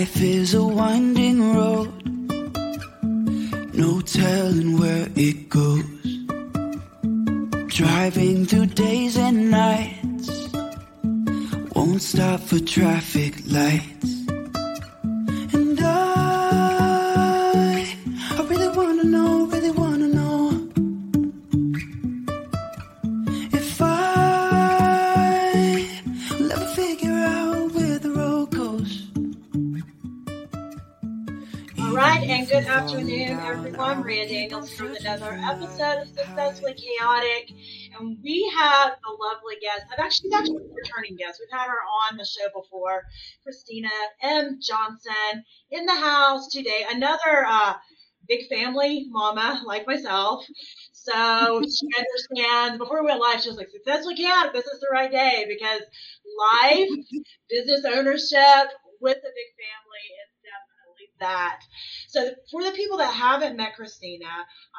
Life is a winding road, no telling where it goes. Driving through days and nights, won't stop for traffic and we have a lovely guest. I've actually, she's actually a returning guest. We've had her on the show before, Christina M. Johnson, in the house today. Another uh, big family mama like myself. So she understands. Before we went live, she was like, "Successfully chaotic. This is the right day because life, business ownership with a big family is that." So for the people that haven't met Christina,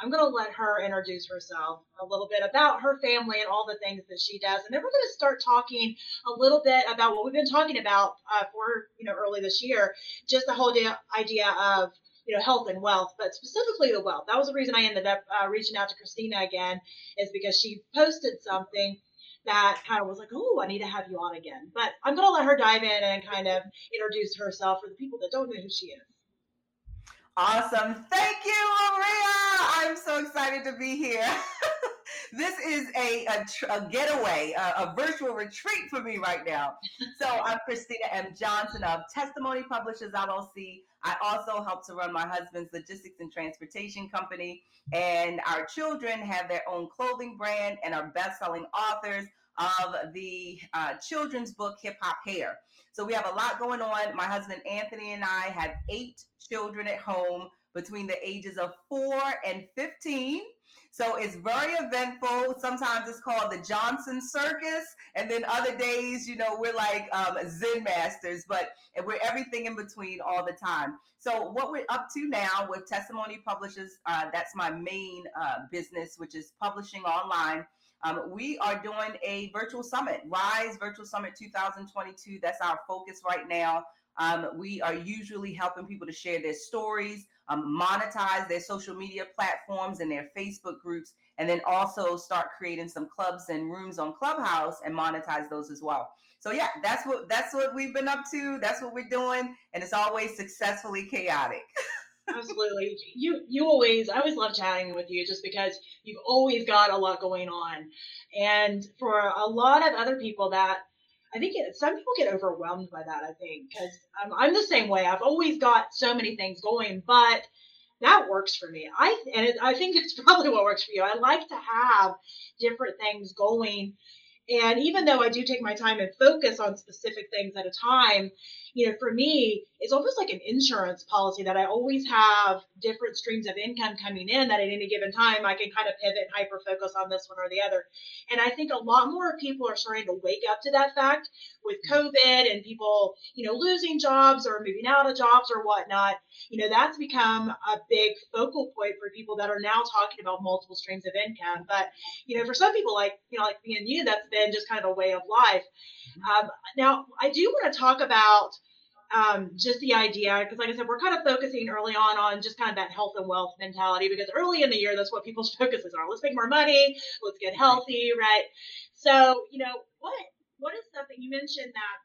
I'm going to let her introduce herself a little bit about her family and all the things that she does, and then we're going to start talking a little bit about what we've been talking about uh, for you know early this year, just the whole idea, of you know health and wealth, but specifically the wealth. That was the reason I ended up uh, reaching out to Christina again, is because she posted something that kind of was like, oh, I need to have you on again. But I'm going to let her dive in and kind of introduce herself for the people that don't know who she is. Awesome. Thank you, Maria. I'm so excited to be here. this is a, a, a getaway, a, a, virtual retreat for me right now. So I'm Christina M. Johnson of Testimony Publishers LLC. I also help to run my husband's logistics and transportation company. And our children have their own clothing brand and are best-selling authors of the uh, children's book Hip Hop Hair. So we have a lot going on. My husband Anthony and I have eight children at home between the ages of four and 15. So it's very eventful. Sometimes it's called the Johnson Circus, and then other days, you know, we're like um, Zen masters, but we're everything in between all the time. So what we're up to now with Testimony Publishers, uh, that's my main uh, business, which is publishing online. Um, we are doing a virtual summit, Rise Virtual Summit 2022. That's our focus right now. Um, we are usually helping people to share their stories, um, monetize their social media platforms and their Facebook groups, and then also start creating some clubs and rooms on Clubhouse and monetize those as well. So yeah, that's what that's what we've been up to. That's what we're doing, and it's always successfully chaotic. Absolutely. You you always I always love chatting with you just because you've always got a lot going on. And for a lot of other people that I think it, some people get overwhelmed by that, I think, because I'm, I'm the same way. I've always got so many things going, but that works for me. I and it, I think it's probably what works for you. I like to have different things going. And even though I do take my time and focus on specific things at a time, you know, for me, it's almost like an insurance policy that I always have different streams of income coming in that at any given time I can kind of pivot and hyper focus on this one or the other. And I think a lot more people are starting to wake up to that fact with COVID and people, you know, losing jobs or moving out of jobs or whatnot. You know, that's become a big focal point for people that are now talking about multiple streams of income. But, you know, for some people like, you know, like me and you, that's been just kind of a way of life. Um, now, I do want to talk about um, just the idea, because like I said, we're kind of focusing early on on just kind of that health and wealth mentality, because early in the year, that's what people's focuses are. Let's make more money, let's get healthy, right? So, you know, what what is something you mentioned that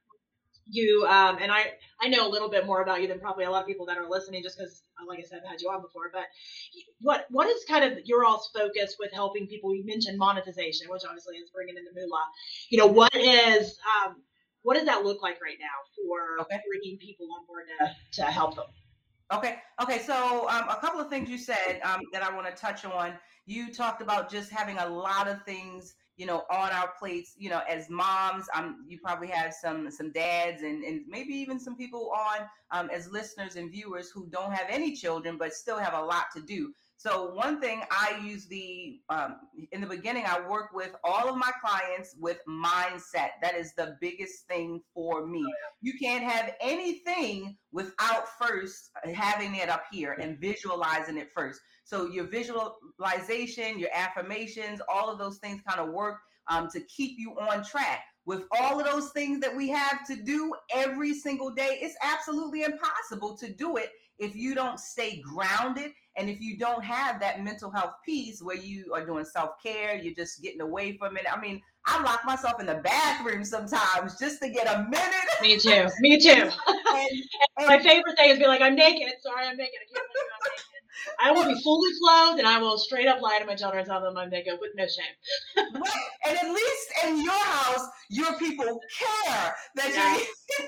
you um, and I I know a little bit more about you than probably a lot of people that are listening, just because, like I said, I've had you on before. But what what is kind of your all's focus with helping people? You mentioned monetization, which obviously is bringing in the moolah. You know, what is um, what does that look like right now for okay. bringing people on board to, to help them? Okay. Okay. So um, a couple of things you said um, that I want to touch on. You talked about just having a lot of things, you know, on our plates. You know, as moms, um, you probably have some some dads and and maybe even some people on um, as listeners and viewers who don't have any children but still have a lot to do. So one thing I use the um, in the beginning, I work with all of my clients with mindset. That is the biggest thing for me. You can't have anything without first having it up here and visualizing it first. So your visualization, your affirmations, all of those things kind of work um, to keep you on track. with all of those things that we have to do every single day, it's absolutely impossible to do it if you don't stay grounded and if you don't have that mental health piece where you are doing self care, you're just getting away from it. I mean, I lock myself in the bathroom sometimes just to get a minute. Me too. Me too. and, and my favorite thing is be like, I'm naked. Sorry, I'm naked. I can't believe I'm naked. I will be fully clothed and I will straight up lie to my children and tell them I'm naked with no shame. right. And at least in your house, your people care that yeah. you,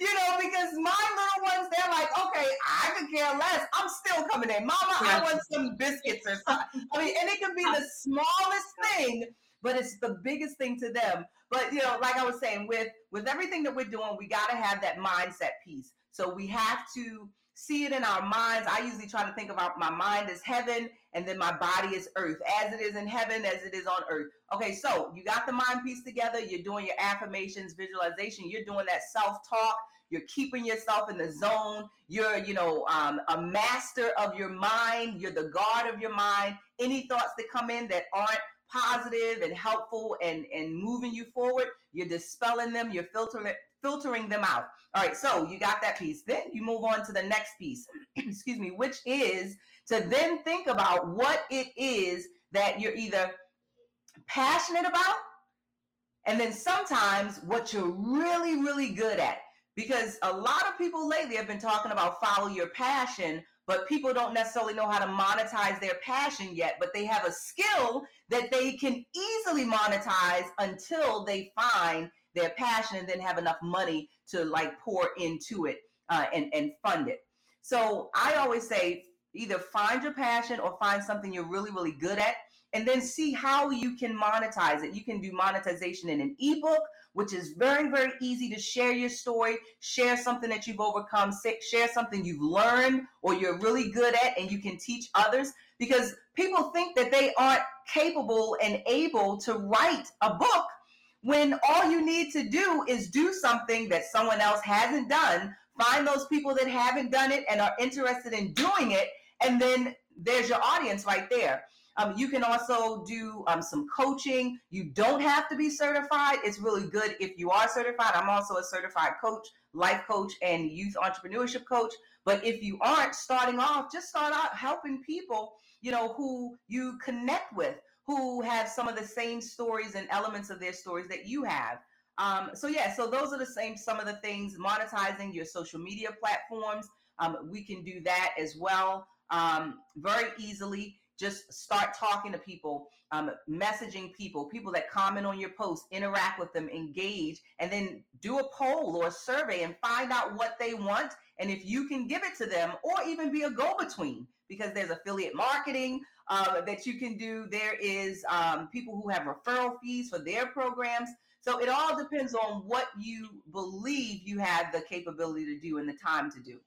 you know, because my little ones, they're like, okay, I could care less. I'm still coming in. Mama, yeah. I want some biscuits or something. I mean, and it can be the smallest thing, but it's the biggest thing to them. But you know, like I was saying, with with everything that we're doing, we got to have that mindset piece. So we have to see it in our minds. I usually try to think about my mind as heaven and then my body is earth, as it is in heaven, as it is on earth. Okay, so you got the mind piece together. You're doing your affirmations, visualization. You're doing that self talk. You're keeping yourself in the zone. You're, you know, um, a master of your mind. You're the guard of your mind. Any thoughts that come in that aren't positive and helpful and and moving you forward, you're dispelling them. You're filtering filtering them out. All right, so you got that piece. Then you move on to the next piece, excuse me, which is to then think about what it is that you're either passionate about and then sometimes what you're really, really good at. Because a lot of people lately have been talking about follow your passion, but people don't necessarily know how to monetize their passion yet, but they have a skill that they can easily monetize until they find their passion and then have enough money to like pour into it uh, and, and fund it. So I always say either find your passion or find something you're really, really good at and then see how you can monetize it. You can do monetization in an ebook, which is very, very easy to share your story, share something that you've overcome, share something you've learned or you're really good at, and you can teach others because people think that they aren't capable and able to write a book when all you need to do is do something that someone else hasn't done, find those people that haven't done it and are interested in doing it, and then there's your audience right there. Um, you can also do um, some coaching. You don't have to be certified. It's really good if you are certified. I'm also a certified coach, life coach, and youth entrepreneurship coach. But if you aren't starting off, just start out helping people, you know, who you connect with, who have some of the same stories and elements of their stories that you have. Um, so yeah, so those are the same some of the things. Monetizing your social media platforms, um, we can do that as well um, very easily. Just start talking to people, um, messaging people, people that comment on your posts, interact with them, engage, and then do a poll or a survey and find out what they want. And if you can give it to them, or even be a go between, because there's affiliate marketing, uh, that you can do. There is um, people who have referral fees for their programs. So it all depends on what you believe you have the capability to do and the time to do.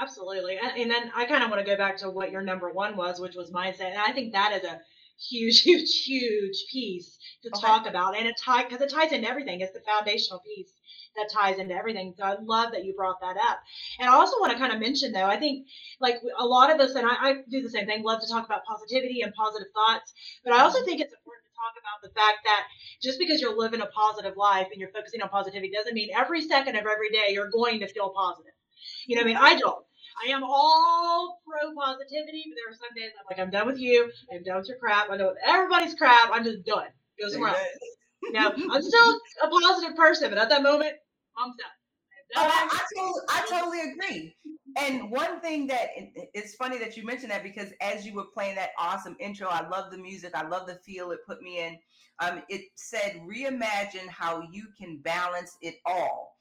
Absolutely. And then I kind of want to go back to what your number one was, which was mindset. And I think that is a huge, huge, huge piece to okay. talk about. And it ties, because it ties into everything. It's the foundational piece that ties into everything. So I love that you brought that up. And I also want to kind of mention though, I think like a lot of us, and I, I do the same thing, love to talk about positivity and positive thoughts, but I also mm-hmm. think it's important to talk about the fact that just because you're living a positive life and you're focusing on positivity doesn't mean every second of every day you're going to feel positive. You know, what I mean, I don't. I am all pro positivity, but there are some days I'm like, I'm done with you. I'm done with your crap. I know with everybody's crap. I'm just done. Go somewhere else. Now, I'm still a positive person, but at that moment, I'm done. Oh, I, I, totally, I totally agree. And one thing that it's funny that you mentioned that because as you were playing that awesome intro, I love the music, I love the feel it put me in. Um, it said, reimagine how you can balance it all.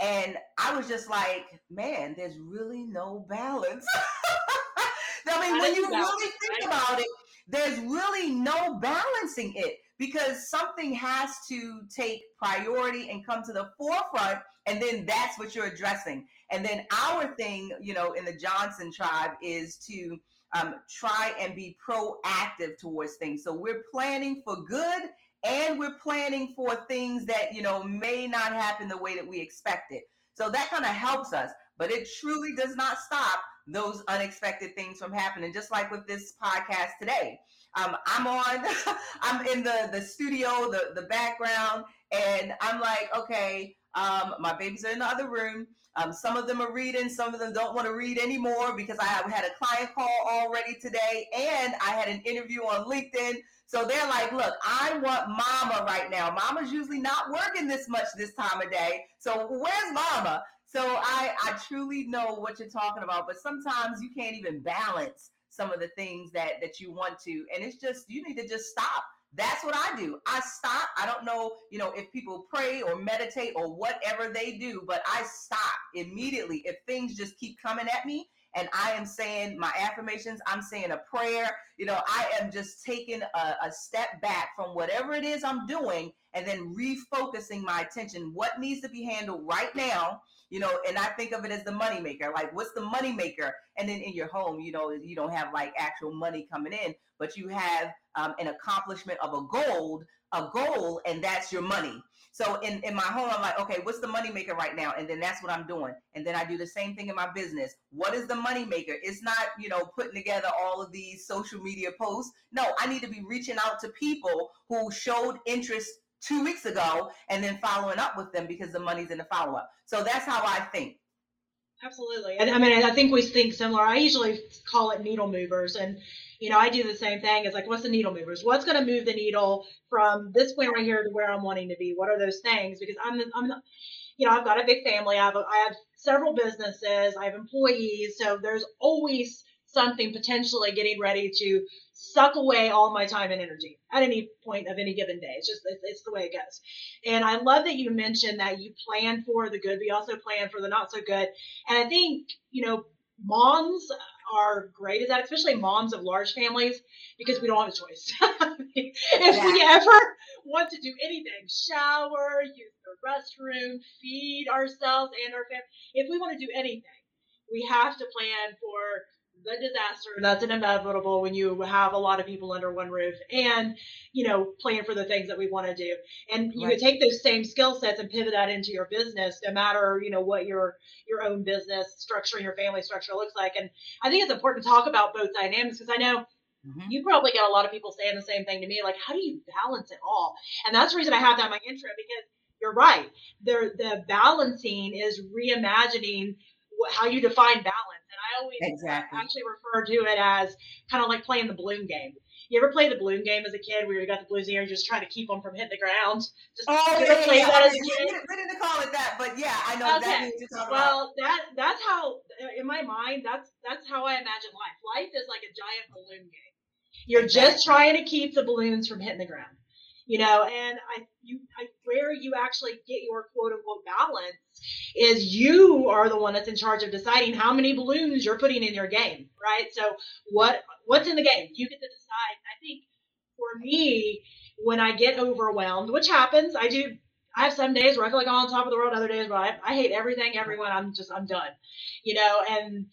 And I was just like, man, there's really no balance. I mean, when you really think about it, there's really no balancing it because something has to take priority and come to the forefront and then that's what you're addressing. And then our thing you know in the johnson tribe is to um, try and be proactive towards things. So we're planning for good and we're planning for things that you know may not happen the way that we expected so that kind of helps us but it truly does not stop those unexpected things from happening just like with this podcast today Um, I'm on, I'm in the the studio, the the background, and I'm like, okay, um, my babies are in the other room. Um, some of them are reading, some of them don't want to read anymore because I have had a client call already today, and I had an interview on LinkedIn. So they're like, look, I want mama right now. Mama's usually not working this much this time of day. So where's mama? So I, I truly know what you're talking about, but sometimes you can't even balance some of the things that that you want to, and it's just you need to just stop. That's what I do. I stop. I don't know, you know, if people pray or meditate or whatever they do, but I stop immediately if things just keep coming at me and I am saying my affirmations, I'm saying a prayer. You know, I am just taking a, a, step back from whatever it is I'm doing and then refocusing my attention. What needs to be handled right now? You know, and I think of it as the money maker. Like, what's the money maker? And then in your home, you know, you don't have like actual money coming in, but you have um, an accomplishment of a goal, a goal, and that's your money. So in, in my home, I'm like, okay, what's the money maker right now? And then that's what I'm doing. And then I do the same thing in my business. What is the money maker? It's not, you know, putting together all of these social media posts. No, I need to be reaching out to people who showed interest two weeks ago and then following up with them because the money's in the follow up. So that's how I think. Absolutely. I mean, I think we think similar. I usually call it needle movers. And you know, I do the same thing. It's like, what's the needle movers? What's going to move the needle from this point right here to where I'm wanting to be? What are those things? Because I'm, I'm, you know, I've got a big family. I have, a, I have several businesses. I have employees. So there's always something potentially getting ready to suck away all my time and energy at any point of any given day. It's just it's, it's, the way it goes. And I love that you mentioned that you plan for the good, but you also plan for the not so good. And I think you know moms are great at that, especially moms of large families, because we don't have a choice. if yeah. we ever want to do anything, shower, use the restroom, feed ourselves and our family, if we want to do anything, we have to plan for the disaster that's an inevitable when you have a lot of people under one roof and you know plan for the things that we want to do and you right. could take those same skill sets and pivot that into your business no matter you know what your your own business structure and your family structure looks like and i think it's important to talk about both dynamics because i know mm-hmm. you probably get a lot of people saying the same thing to me like how do you balance it all and that's the reason i have that in my intro because you're right there the balancing is reimagining how you define balance And I always uh, exactly. actually refer to it as kind of like playing the balloon game. You ever play the balloon game as a kid where you got the balloons in the air and just trying to keep them from hitting the ground? Just, oh, yeah, play yeah, that as a kid? We didn't call it that, but yeah, I know okay. that. well, that that's how in my mind that's that's how I imagine life. Life is like a giant balloon game. You're exactly. just trying to keep the balloons from hitting the ground you know and i you I, where you actually get your quote unquote balance is you are the one that's in charge of deciding how many balloons you're putting in your game right so what what's in the game you get to decide i think for me when i get overwhelmed which happens i do I have some days where I feel like I'm on top of the world, other days where I, I hate everything, everyone. I'm just, I'm done, you know, and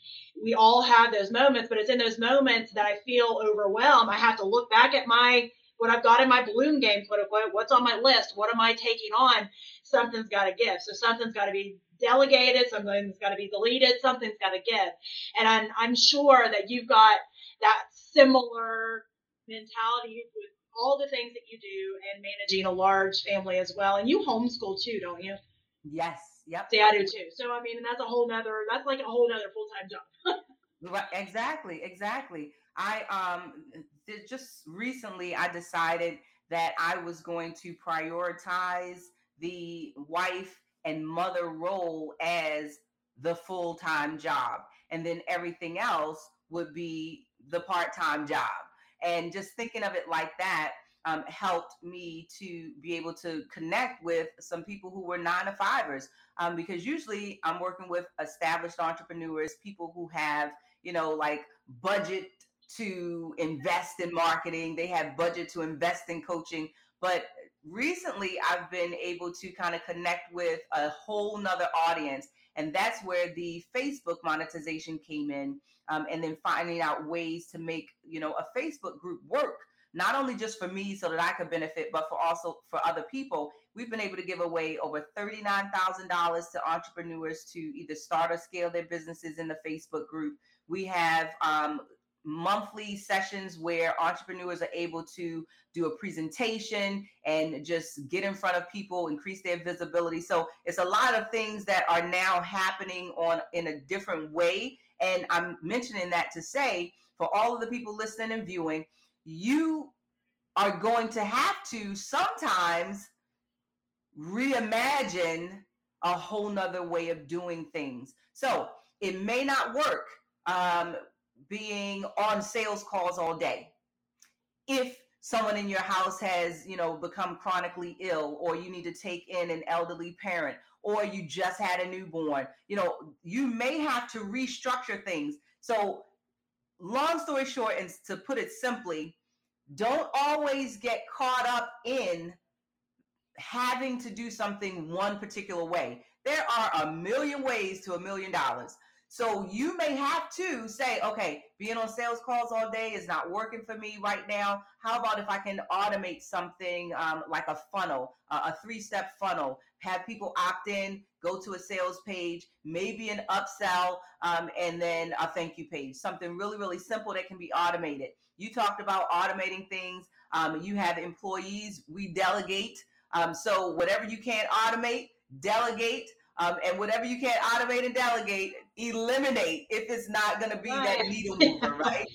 we all have those moments, but it's in those moments that I feel overwhelmed. I have to look back at my what I've got in my balloon game, quote unquote, what's on my list, what am I taking on? Something's got to give. So something's got to be delegated, something's got to be deleted, something's got to give. And I'm, I'm sure that you've got that similar mentality with all the things that you do and managing a large family as well. And you homeschool too, don't you? Yes. Yep. See, I do too. So I mean, that's a whole nother. That's like a whole nother full time job. right. Exactly. Exactly. I um just recently I decided that I was going to prioritize the wife and mother role as the full-time job. And then everything else would be the part-time job. And just thinking of it like that um, helped me to be able to connect with some people who were nine to fivers um, because usually i'm working with established entrepreneurs people who have you know like budget to invest in marketing, they have budget to invest in coaching. But recently, I've been able to kind of connect with a whole nother audience. And that's where the Facebook monetization came in. Um, and then finding out ways to make, you know, a Facebook group work not only just for me so that I could benefit, but for also for other people. We've been able to give away over $39,000 to entrepreneurs to either start or scale their businesses in the Facebook group. We have um, monthly sessions where entrepreneurs are able to do a presentation and just get in front of people increase their visibility. So it's a lot of things that are now happening on in a different way. And i'm mentioning that to say for all of the people listening and viewing you are going to have to sometimes reimagine a whole nother way of doing things. So it may not work um, being on sales calls all day. If someone in your house has, you know, become chronically ill or you need to take in an elderly parent or you just had a newborn, you know, you may have to restructure things. So, long story short and to put it simply, don't always get caught up in having to do something one particular way. There are a million ways to a million dollars. So you may have to say, okay, being on sales calls all day is not working for me right now. How about if I can automate something um, like a funnel, uh, a three step funnel, have people opt in, go to a sales page, maybe an upsell, um, and then a thank you page, something really, really simple that can be automated. You talked about automating things. Um, you have employees, we delegate. Um, so whatever you can't automate, delegate. Um, and whatever you can't automate and delegate, eliminate if it's not going to be right. that needle mover, right?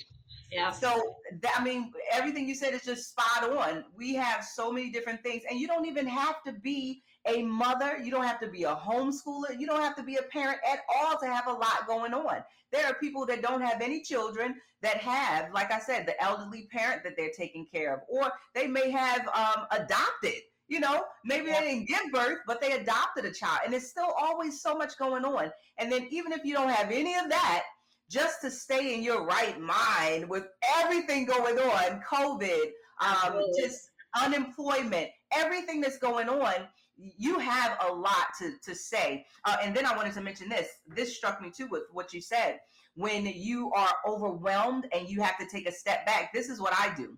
yeah. So, that, I mean, everything you said is just spot on. We have so many different things, and you don't even have to be a mother. You don't have to be a homeschooler. You don't have to be a parent at all to have a lot going on. There are people that don't have any children that have, like I said, the elderly parent that they're taking care of, or they may have um, adopted you know, maybe yeah. they didn't give birth, but they adopted a child. And there's still always so much going on. And then even if you don't have any of that, just to stay in your right mind with everything going on, COVID, um, just unemployment, everything that's going on, you have a lot to, to say. Uh, and then I wanted to mention this. This struck me too with what you said. When you are overwhelmed and you have to take a step back, this is what I do.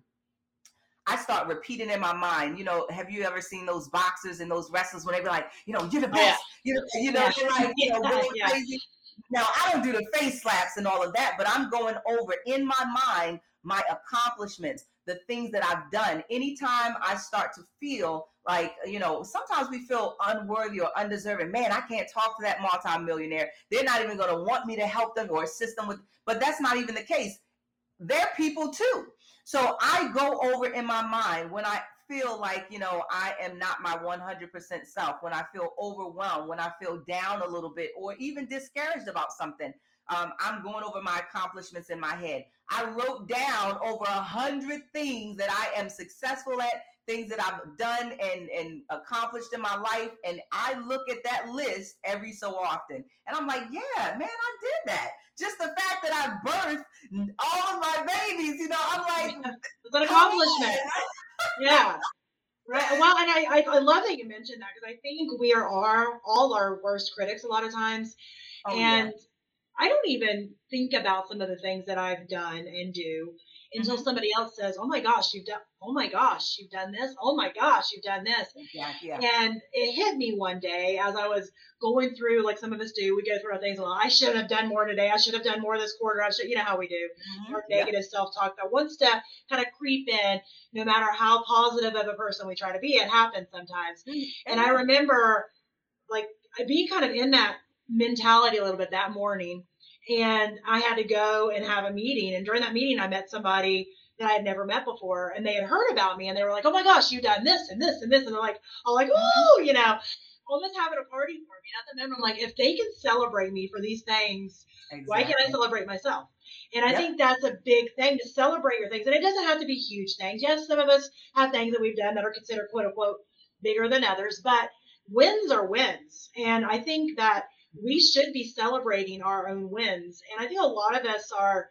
I start repeating in my mind. You know, have you ever seen those boxers and those wrestlers when they be like, you know, you're the best. Yeah. You're, you know, yeah. like, you know, really yeah. crazy. Now I don't do the face slaps and all of that, but I'm going over in my mind my accomplishments, the things that I've done. Anytime I start to feel like, you know, sometimes we feel unworthy or undeserving. Man, I can't talk to that multimillionaire. They're not even going to want me to help them or assist them with, but that's not even the case. They're people too. So I go over in my mind when I feel like, you know, I am not my 100% self, when I feel overwhelmed, when I feel down a little bit, or even discouraged about something. Um, I'm going over my accomplishments in my head. I wrote down over a hundred things that I am successful at, things that I've done and, and accomplished in my life. And I look at that list every so often. And I'm like, yeah, man, I did that just the fact that I birthed all of my babies, you know, I'm like, it's an accomplishment. yeah. Right. Well, and I, I, love that you mentioned that because I think we are our, all our worst critics a lot of times. Oh, and yeah. I don't even think about some of the things that I've done and do until mm-hmm. somebody else says, "Oh my gosh, you've done. Oh my gosh, you've done this. Oh my gosh, you've done this." Yeah, yeah. And it hit me one day as I was going through, like some of us do. We go through our things. Well, I should have done more today. I should have done more this quarter. I should, you know how we do. Mm-hmm. Our negative yeah. self-talk. That one step kind of creep in. No matter how positive of a person we try to be, it happens sometimes. Mm-hmm. And I remember, like, being kind of in that mentality a little bit that morning and I had to go and have a meeting. And during that meeting, I met somebody that I had never met before, and they had heard about me, and they were like, "Oh my gosh, you've done this and this and this," and they're like, "I'm like, oh, you know." Almost having a party for me. At the moment, I'm like, if they can celebrate me for these things, exactly. why can't I celebrate myself? And I yep. think that's a big thing to celebrate your things. And it doesn't have to be huge things. Yes, some of us have things that we've done that are considered quote unquote bigger than others, but wins are wins. And I think that we should be celebrating our own wins. And I think a lot of us are,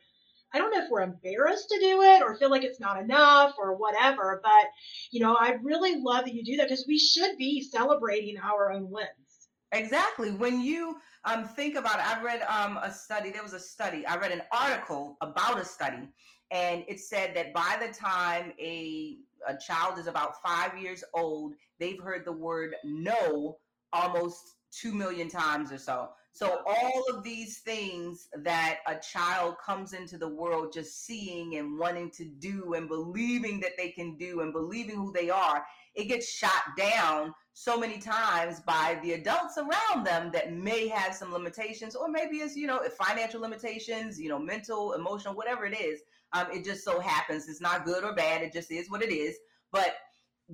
I don't know if we're embarrassed to do it or feel like it's not enough or whatever, but you know, I really love that you do that because we should be celebrating our own wins. Exactly. When you um, think about it, I read um, a study, there was a study, I read an article about a study, and it said that by the time a, a child is about five years old, they've heard the word no almost 2 million times or so. So all of these things that a child comes into the world just seeing and wanting to do and believing that they can do and believing who they are, it gets shot down so many times by the adults around them that may have some limitations or maybe it's you know financial limitations you know mental emotional whatever it is um, it just so happens it's not good or bad it just is what it is but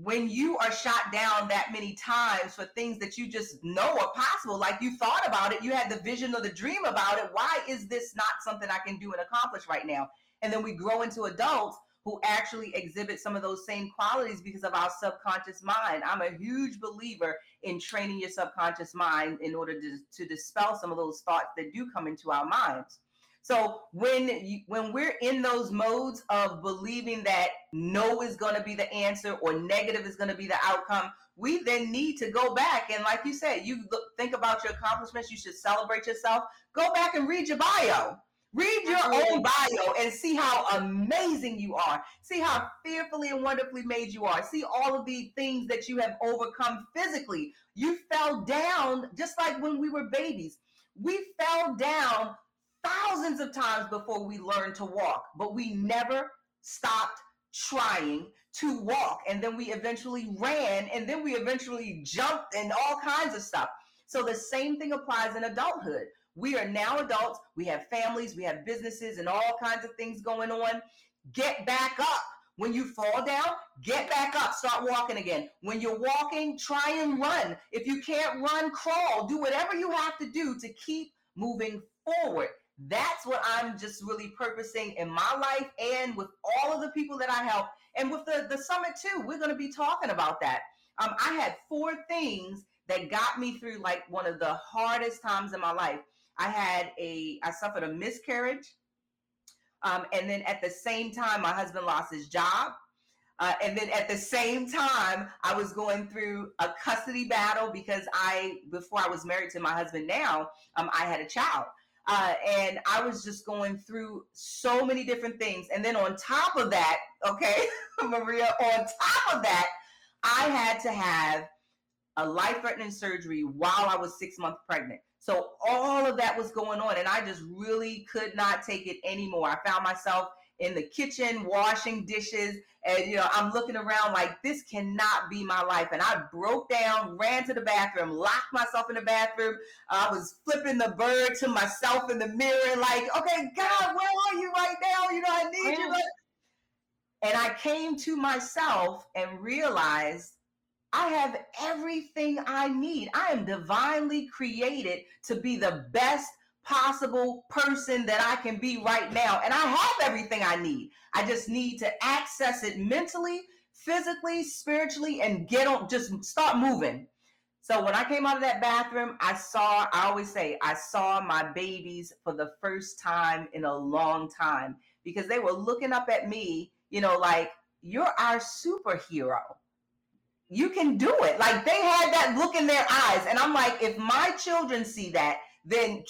when you are shot down that many times for things that you just know are possible, like you thought about it, you had the vision or the dream about it. Why is this not something I can do and accomplish right now? And then we grow into adults who actually exhibit some of those same qualities because of our subconscious mind. I'm a huge believer in training your subconscious mind in order to, to dispel some of those thoughts that do come into our minds. So when you, when we're in those modes of believing that no is going to be the answer or negative is going to be the outcome, we then need to go back and, like you said, you look, think about your accomplishments. You should celebrate yourself. Go back and read your bio. Read your own bio and see how amazing you are. See how fearfully and wonderfully made you are. See all of the things that you have overcome physically. You fell down just like when we were babies. We fell down thousands of times before we learned to walk, but we never stopped trying to walk. And then we eventually ran, and then we eventually jumped and all kinds of stuff. So the same thing applies in adulthood. We are now adults, we have families, we have businesses, and all kinds of things going on. Get back up. When you fall down, get back up, start walking again. When you're walking, try and run. If you can't run, crawl. Do whatever you have to do to keep moving forward. That's what I'm just really purposing in my life and with all of the people that I help. And with the, the summit too, we're going to be talking about that. Um, I had four things that got me through like one of the hardest times in my life. I had a, I suffered a miscarriage. Um, and then at the same time, my husband lost his job. Uh, and then at the same time, I was going through a custody battle because I, before I was married to my husband now, um, I had a child. Uh, and I was just going through so many different things. And then on top of that, okay, Maria, on top of that, I had to have a life threatening surgery while I was six months pregnant. So all of that was going on, and I just really could not take it anymore. I found myself in the kitchen washing dishes and you know i'm looking around like this cannot be my life. And i broke down ran to the bathroom locked myself in the bathroom. I was flipping the bird to myself in the mirror like okay god where are you right now? You know i need you but... and i came to myself and realized I have everything I need. I am divinely created to be the best possible person that I can be right now. And I have everything I need. I just need to access it mentally, physically, spiritually, and get on, just start moving. So when I came out of that bathroom, I saw, I always say, I saw my babies for the first time in a long time because they were looking up at me, you know, like, you're our superhero. You can do it. Like they had that look in their eyes. And I'm like, if my children see that, then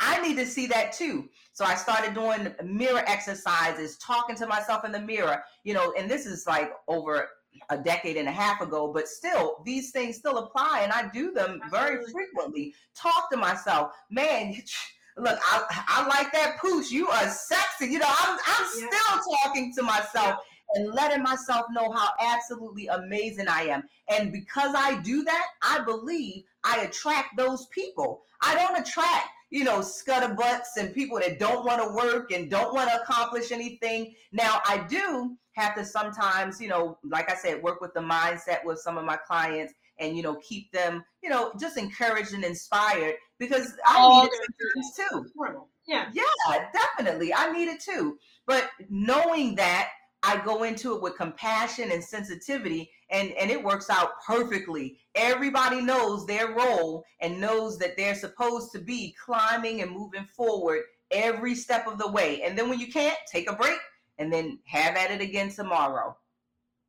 I need to see that too. So I started doing mirror exercises, talking to myself in the mirror, you know, and this is like over a decade and a half ago, but still, these things still apply, and I do them very frequently. Talk to myself, man. Look, I, I like that pooch. You are sexy. You know, I'm, I'm yeah. still talking to myself and letting myself know how absolutely amazing I am. And because I do that, I believe I attract those people. I don't attract you know, scuttlebutts and people that don't want to work and don't want to accomplish anything. Now, I do have to sometimes, you know, like I said, work with the mindset with some of my clients and, you know, keep them, you know, just encouraged and inspired because I oh, need it too. Yeah. Yeah, definitely. I need it too. But knowing that I go into it with compassion and sensitivity and and it works out perfectly. Everybody knows their role and knows that they're supposed to be climbing and moving forward every step of the way. And then when you can't, take a break and then have at it again tomorrow.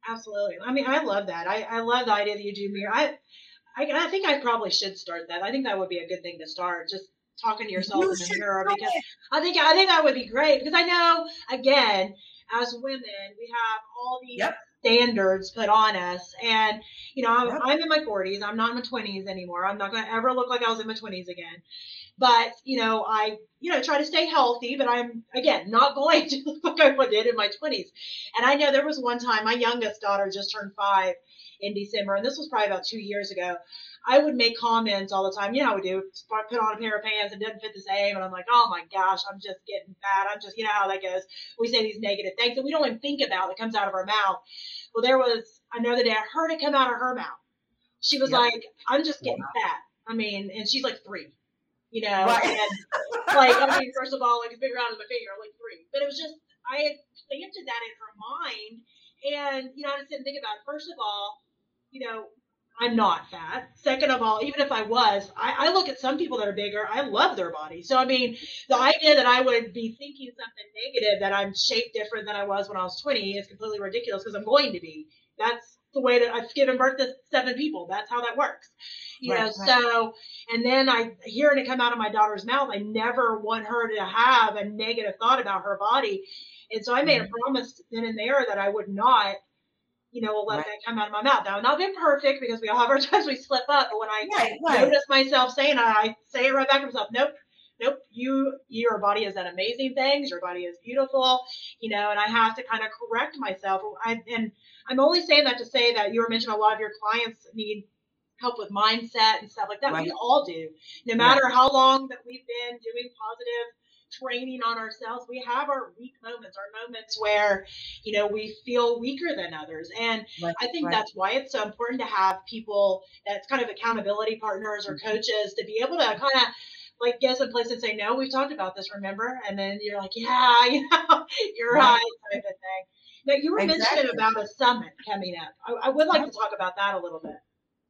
Absolutely. I mean, I love that. I, I love the idea that you do mirror. I, I I think I probably should start that. I think that would be a good thing to start. Just talking to yourself you in the mirror because I think I think that would be great because I know again as women, we have all these yep. standards put on us. And, you know, I'm, Yep. I'm in my 40s. I'm not in my 20s anymore. I'm not going to ever look like I was in my 20s again. But, you know, I, you know, try to stay healthy, but I'm, again, not going to look like I did in my 20s. And I know there was one time my youngest daughter just turned five in December, and this was probably about two years ago. I would make comments all the time. You know how we do. Put on a pair of pants and doesn't fit the same, and I'm like, oh my gosh, I'm just getting fat. I'm just, you know how that goes. We say these negative things that we don't even think about that comes out of our mouth. Well, there was another day I heard it come out of her mouth. She was like, I'm just getting fat. I mean, and she's like three, you know, Right. and like, I mean, first of all, like as big around as my finger, I'm like three. But it was just, I had planted that in her mind. And, you know, I just didn't think about it. First of all, you know, I'm not fat. Second of all, even if I was, I, I look at some people that are bigger. I love their body. So I mean, the idea that I would be thinking something negative that I'm shaped different than I was when I was 20 is completely ridiculous because I'm going to be. That's the way that I've given birth to seven people. That's how that works. You know, Right, right. so and then I hearing it come out of my daughter's mouth, I never want her to have a negative thought about her body. And so I made a mm-hmm. promise then and there that I would not you know, will let Right. that come out of my mouth. Now, not been perfect because we all have our times we slip up, but when I Right, right. notice myself saying it, I say it right back to myself, nope, nope, you, your body has done amazing things. Your body is beautiful, you know, and I have to kind of correct myself. I, and I'm only saying that to say that you were mentioning a lot of your clients need help with mindset and stuff like that. Right. We all do. No matter how long that we've been doing positive training on ourselves, we have our weak moments, our moments where, you know, we feel weaker than others. And Right, I think right. that's why it's so important to have people that's kind of accountability partners or Mm-hmm. coaches to be able to kind of like get some place and say, no, we've talked about this, remember? And then you're like, yeah, you know, you're Right. right, type of thing. Now, you were Exactly. mentioning about a summit coming up. I, I would like to talk about that a little bit.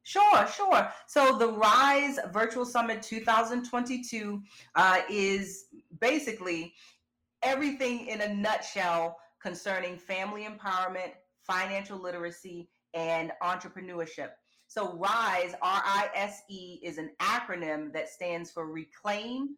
Sure, sure. So the Rise Virtual Summit 2022 uh, is basically everything in a nutshell concerning family empowerment, financial literacy, and entrepreneurship. So RISE, R I S E, is an acronym that stands for Reclaim,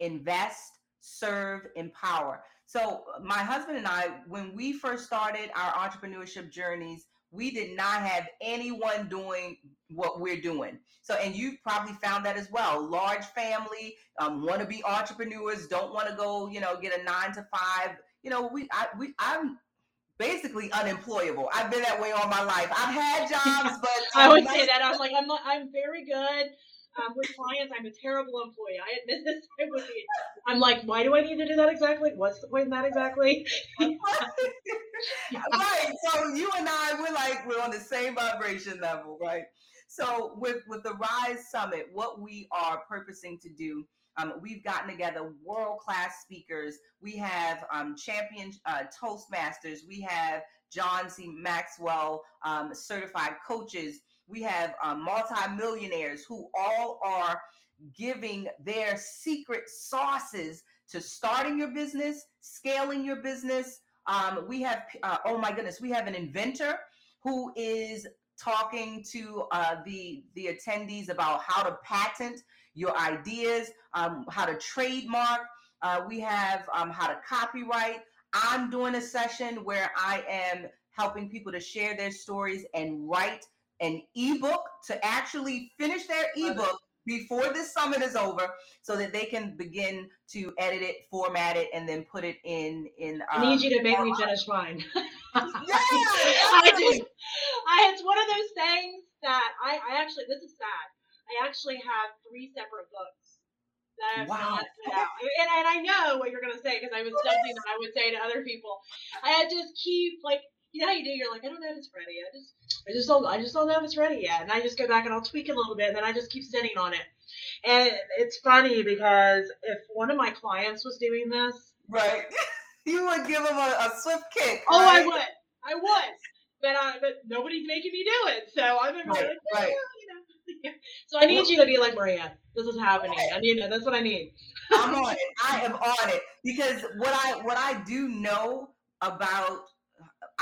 Invest, Serve, Empower. So my husband and I, when we first started our entrepreneurship journeys, we did not have anyone doing what we're doing. So, and you probably found that as well. Large family, um, want to be entrepreneurs, don't want to go, you know, get a nine to five. You know, we, I, we, I'm basically unemployable. I've been that way all my life. I've had jobs, but I would say that. I was like, I'm, not- I'm very good. Um, with clients, I'm a terrible employee. I admit this. I would be. I'm like, why do I need to do that exactly? What's the point in that exactly? right. So you and I, we're like we're on the same vibration level, right? So with with the Rise Summit, what we are purposing to do, um, we've gotten together world class speakers. We have um, champion uh, Toastmasters. We have John C. Maxwell um, certified coaches. We have um, multimillionaires who all are giving their secret sauces to starting your business, scaling your business. Um, we have, uh, oh my goodness, we have an inventor who is talking to uh, the the attendees about how to patent your ideas, um, how to trademark. Uh, we have um, how to copyright. I'm doing a session where I am helping people to share their stories and write an ebook to actually finish their ebook before this summit is over so that they can begin to edit it format it and then put it in in I need um, you to make me finish mine. yeah, I just, I, it's one of those things that I, I actually, this is sad. I actually have three separate books that I have Wow. not put out. And, and I know what you're going to say because I was something that I would say to other people. I had just keep, like, you know how you do? You're like, I don't know if it's ready. I just, I just don't, I just don't know if it's ready yet. And I just go back and I'll tweak it a little bit and then I just keep sitting on it. And it's funny because if one of my clients was doing this, right you would give them a, a swift kick Oh, I would. I would. But I, but nobody's making me do it. So I'm Right, like, right. You know. So I need you to be like Maria. This is happening. I need it. That's what I need. I'm on it. I am on it because what I what I do know about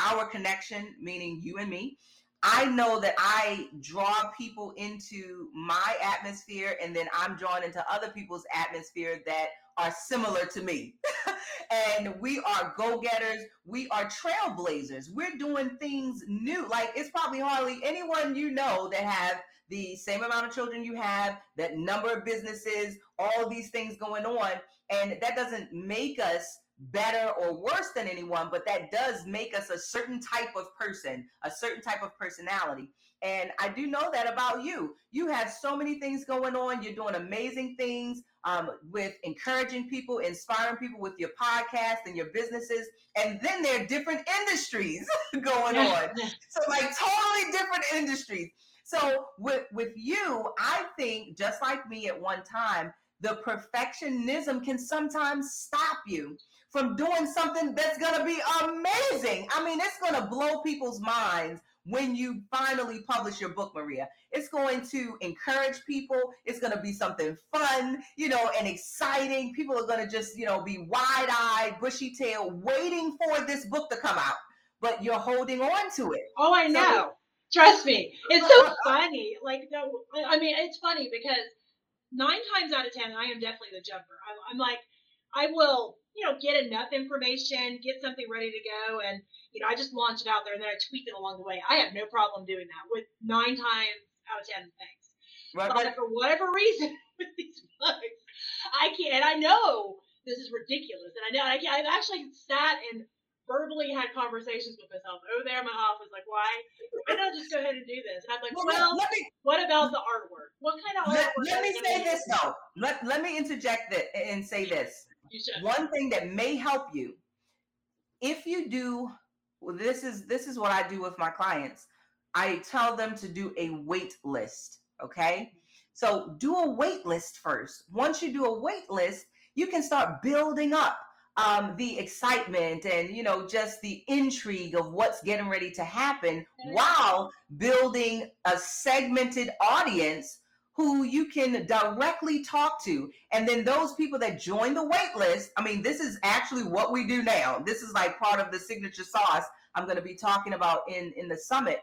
our connection, meaning you and me, I know that I draw people into my atmosphere and then I'm drawn into other people's atmosphere that are similar to me. and we are go-getters, we are trailblazers. We're doing things new. Like it's probably hardly anyone you know that have the same amount of children you have, that number of businesses, all these things going on. And that doesn't make us better or worse than anyone, but that does make us a certain type of person, a certain type of personality. And I do know that about you. You have so many things going on. You're doing amazing things um, with encouraging people, inspiring people with your podcast and your businesses. And then there are different industries going on. So, like, totally different industries. So, with, with you, I think, just like me at one time, the perfectionism can sometimes stop you from doing something that's going to be amazing. I mean, it's going to blow people's minds when you finally publish your book, Maria. It's going to encourage people. It's going to be something fun, you know, and exciting. People are going to just, you know, be wide eyed, bushy tail, waiting for this book to come out. But you're holding on to it. Oh, I know. So, Trust me. It's so funny. Like, no, I mean, it's funny because nine times out of ten, I am definitely the jumper. I'm, I'm like, I will you know, get enough information, get something ready to go, and you know, I just launch it out there and then I tweak it along the way. I have no problem doing that with nine times out of ten things. Right, but for whatever reason, with these books, I can't. And I know this is ridiculous, and I know I can, I've actually sat and verbally had conversations with myself over there in my office, like, why? Why not just go ahead and do this? And I'm like, well, well me, what about the artwork? What kind of artwork? Let, let me say this though. Let Let me interject that and say this one thing that may help you if you do well, this is this is what I do with my clients. I tell them to do a wait list, okay? So do a wait list first. Once you do a wait list, you can start building up um, the excitement and you know just the intrigue of what's getting ready to happen while building a segmented audience who you can directly talk to. And then those people that join the wait list, I mean, this is actually what we do now. This is like part of the signature sauce I'm going to be talking about in, in the summit.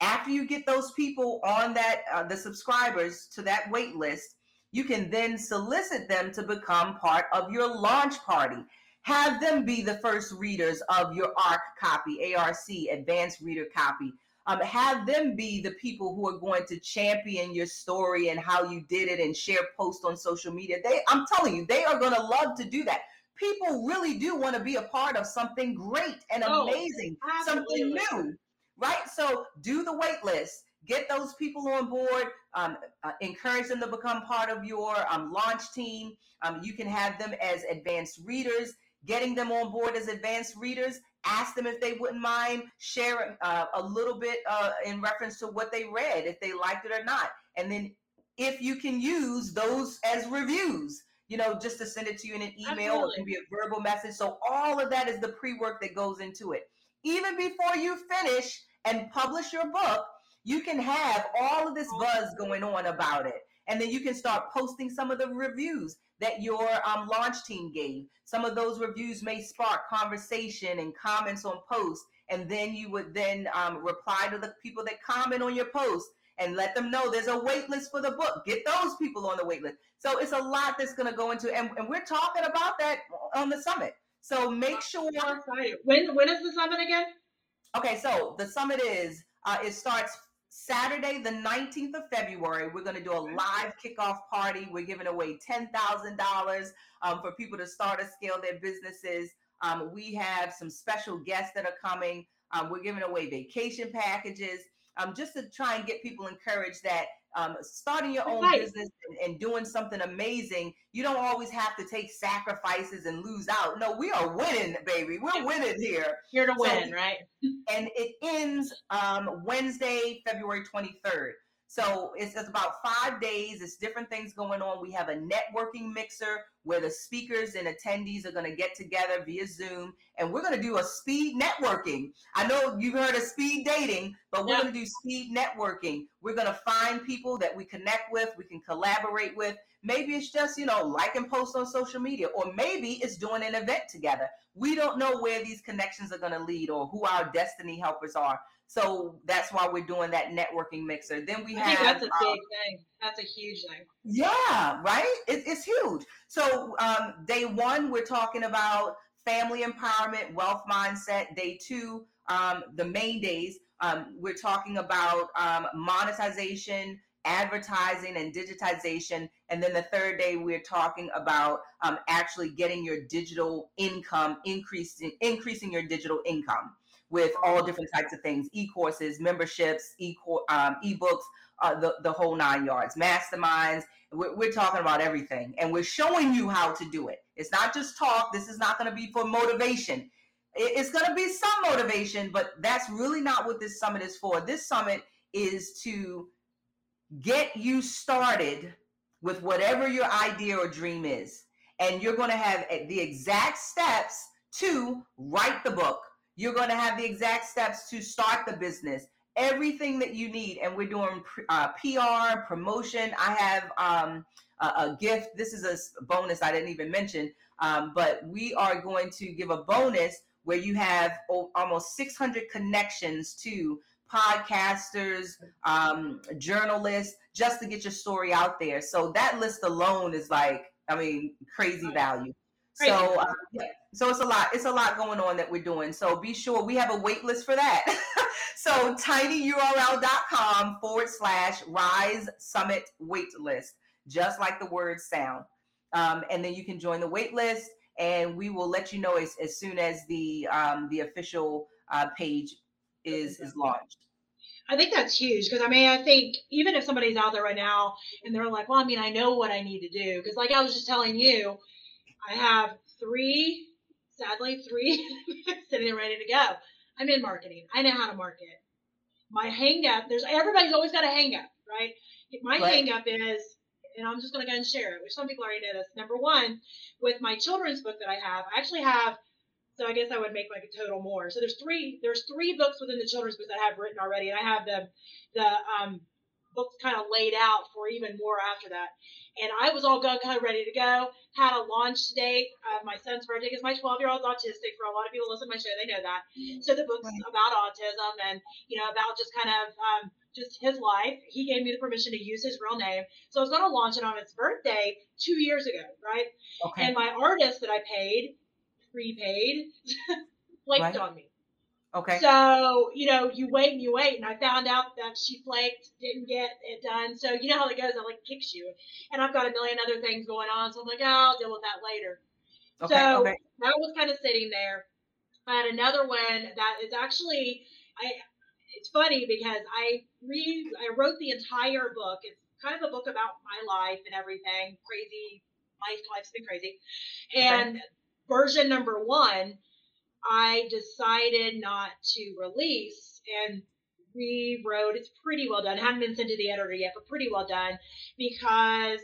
After you get those people on that, uh, the subscribers to that wait list, you can then solicit them to become part of your launch party. Have them be the first readers of your ARC copy, ARC, Advanced Reader Copy um, have them be the people who are going to champion your story and how you did it and share posts on social media. They, I'm telling you, they are going to love to do that. People really do want to be a part of something great and oh, amazing, something new, right? So do the wait list. Get those people on board. Um, uh, encourage them to become part of your um, launch team. Um, you can have them as advanced readers getting them on board as advanced readers ask them if they wouldn't mind sharing uh, a little bit uh, in reference to what they read, if they liked it or not. And then if you can use those as reviews, you know, just to send it to you in an email Absolutely. or it can be a verbal message. So all of that is the pre-work that goes into it. Even before you finish and publish your book, you can have all of this buzz going on about it. And then you can start posting some of the reviews that your um, launch team gave. Some of those reviews may spark conversation and comments on posts. And then you would then um, reply to the people that comment on your post and let them know there's a wait list for the book. Get those people on the wait list. So it's a lot that's going to go into, and, and we're talking about that on the summit. So make sure. When when is the summit again? Okay, so the summit is uh, it starts Saturday, the 19th of February, we're going to do a live kickoff party. We're giving away $10,000 um, for people to start or scale their businesses. Um, we have some special guests that are coming. Um, we're giving away vacation packages um, just to try and get people encouraged that um, starting your own right. business and, and, doing something amazing, you don't always have to take sacrifices and lose out. No, we are winning, baby. We're winning here. Here to so, win, right? and it ends um, Wednesday, February 23rd. So it's, it's about five days. It's different things going on. We have a networking mixer where the speakers and attendees are going to get together via Zoom, and we're going to do a speed networking. I know you've heard of speed dating, but we're going to do speed networking. We're going to find people that we connect with, we can collaborate with. Maybe it's just, you know, like and post on social media, or maybe it's doing an event together. We don't know where these connections are going to lead or who our destiny helpers are. So that's why we're doing that networking mixer. Then we I have think that's a um, big thing. That's a huge thing. yeah, right. It, it's huge. So um, day one, we're talking about family empowerment, wealth mindset. Day two, um, the main days, um, we're talking about um, monetization, advertising, and digitization. And then the third day, we're talking about um, actually getting your digital income, increasing increasing your digital income with all different types of things: e-courses, memberships, e um, ebooks, uh, the the whole nine yards, masterminds. We're, we're talking about everything, and we're showing you how to do it. It's not just talk. This is not going to be for motivation. It's going to be some motivation, but that's really not what this summit is for. This summit is to get you started with whatever your idea or dream is. And you're going to have eh, the exact steps to write the book. You're going to have the exact steps to start the business. Everything that you need. And we're doing pr- uh, PR, promotion. I have um, a, a gift. This is a bonus I didn't even mention. Um, but we are going to give a bonus where you have almost 600 connections to podcasters, um, journalists, just to get your story out there. So that list alone is like, I mean, crazy value. Crazy. So, uh, yeah, so it's a lot. It's a lot going on that we're doing. So be sure we have a wait list for that. so tinyurl.com forward slash rise summit wait list, just like the words sound. Um, and then you can join the wait list, and we will let you know as, as soon as the um, the official uh, page is is launched. I think that's huge because I mean, I think even if somebody's out there right now and they're like, well, I mean, I know what I need to do because, like I was just telling you, I have three, sadly, three sitting there ready to go. I'm in marketing. I know how to market. My hang up, there's everybody's always got a hang up, right? My Right. hang up is, and I'm just going to go and share it, which some people already know this. Number one, with my children's book that I have, I actually have so I guess I would make like a total more. So there's three there's three books within the children's books that I have written already, and I have the the um, books kind of laid out for even more after that. And I was all gun kind of ready to go. Had a launch date of my son's birthday because my 12 year old's autistic. For a lot of people listen to my show, they know that. So the book's Right. about autism and you know about just kind of um, just his life. He gave me the permission to use his real name, so I was going to launch it on his birthday two years ago, right? Okay. And my artist that I paid, prepaid, flaked Right. on me. Okay. So, you know, you wait and you wait, and I found out that she flaked, didn't get it done. So, you know how it goes, I like kicks you. And I've got a million other things going on, so I'm like, oh, I'll deal with that later. okay. so okay. that was kind of sitting there. I had another one that is actually, I. It's funny because I re I wrote the entire book. It's kind of a book about my life and everything. Crazy, my life's been crazy. And version number one, I decided not to release and rewrote. It's pretty well done. It hadn't been sent to the editor yet, but pretty well done because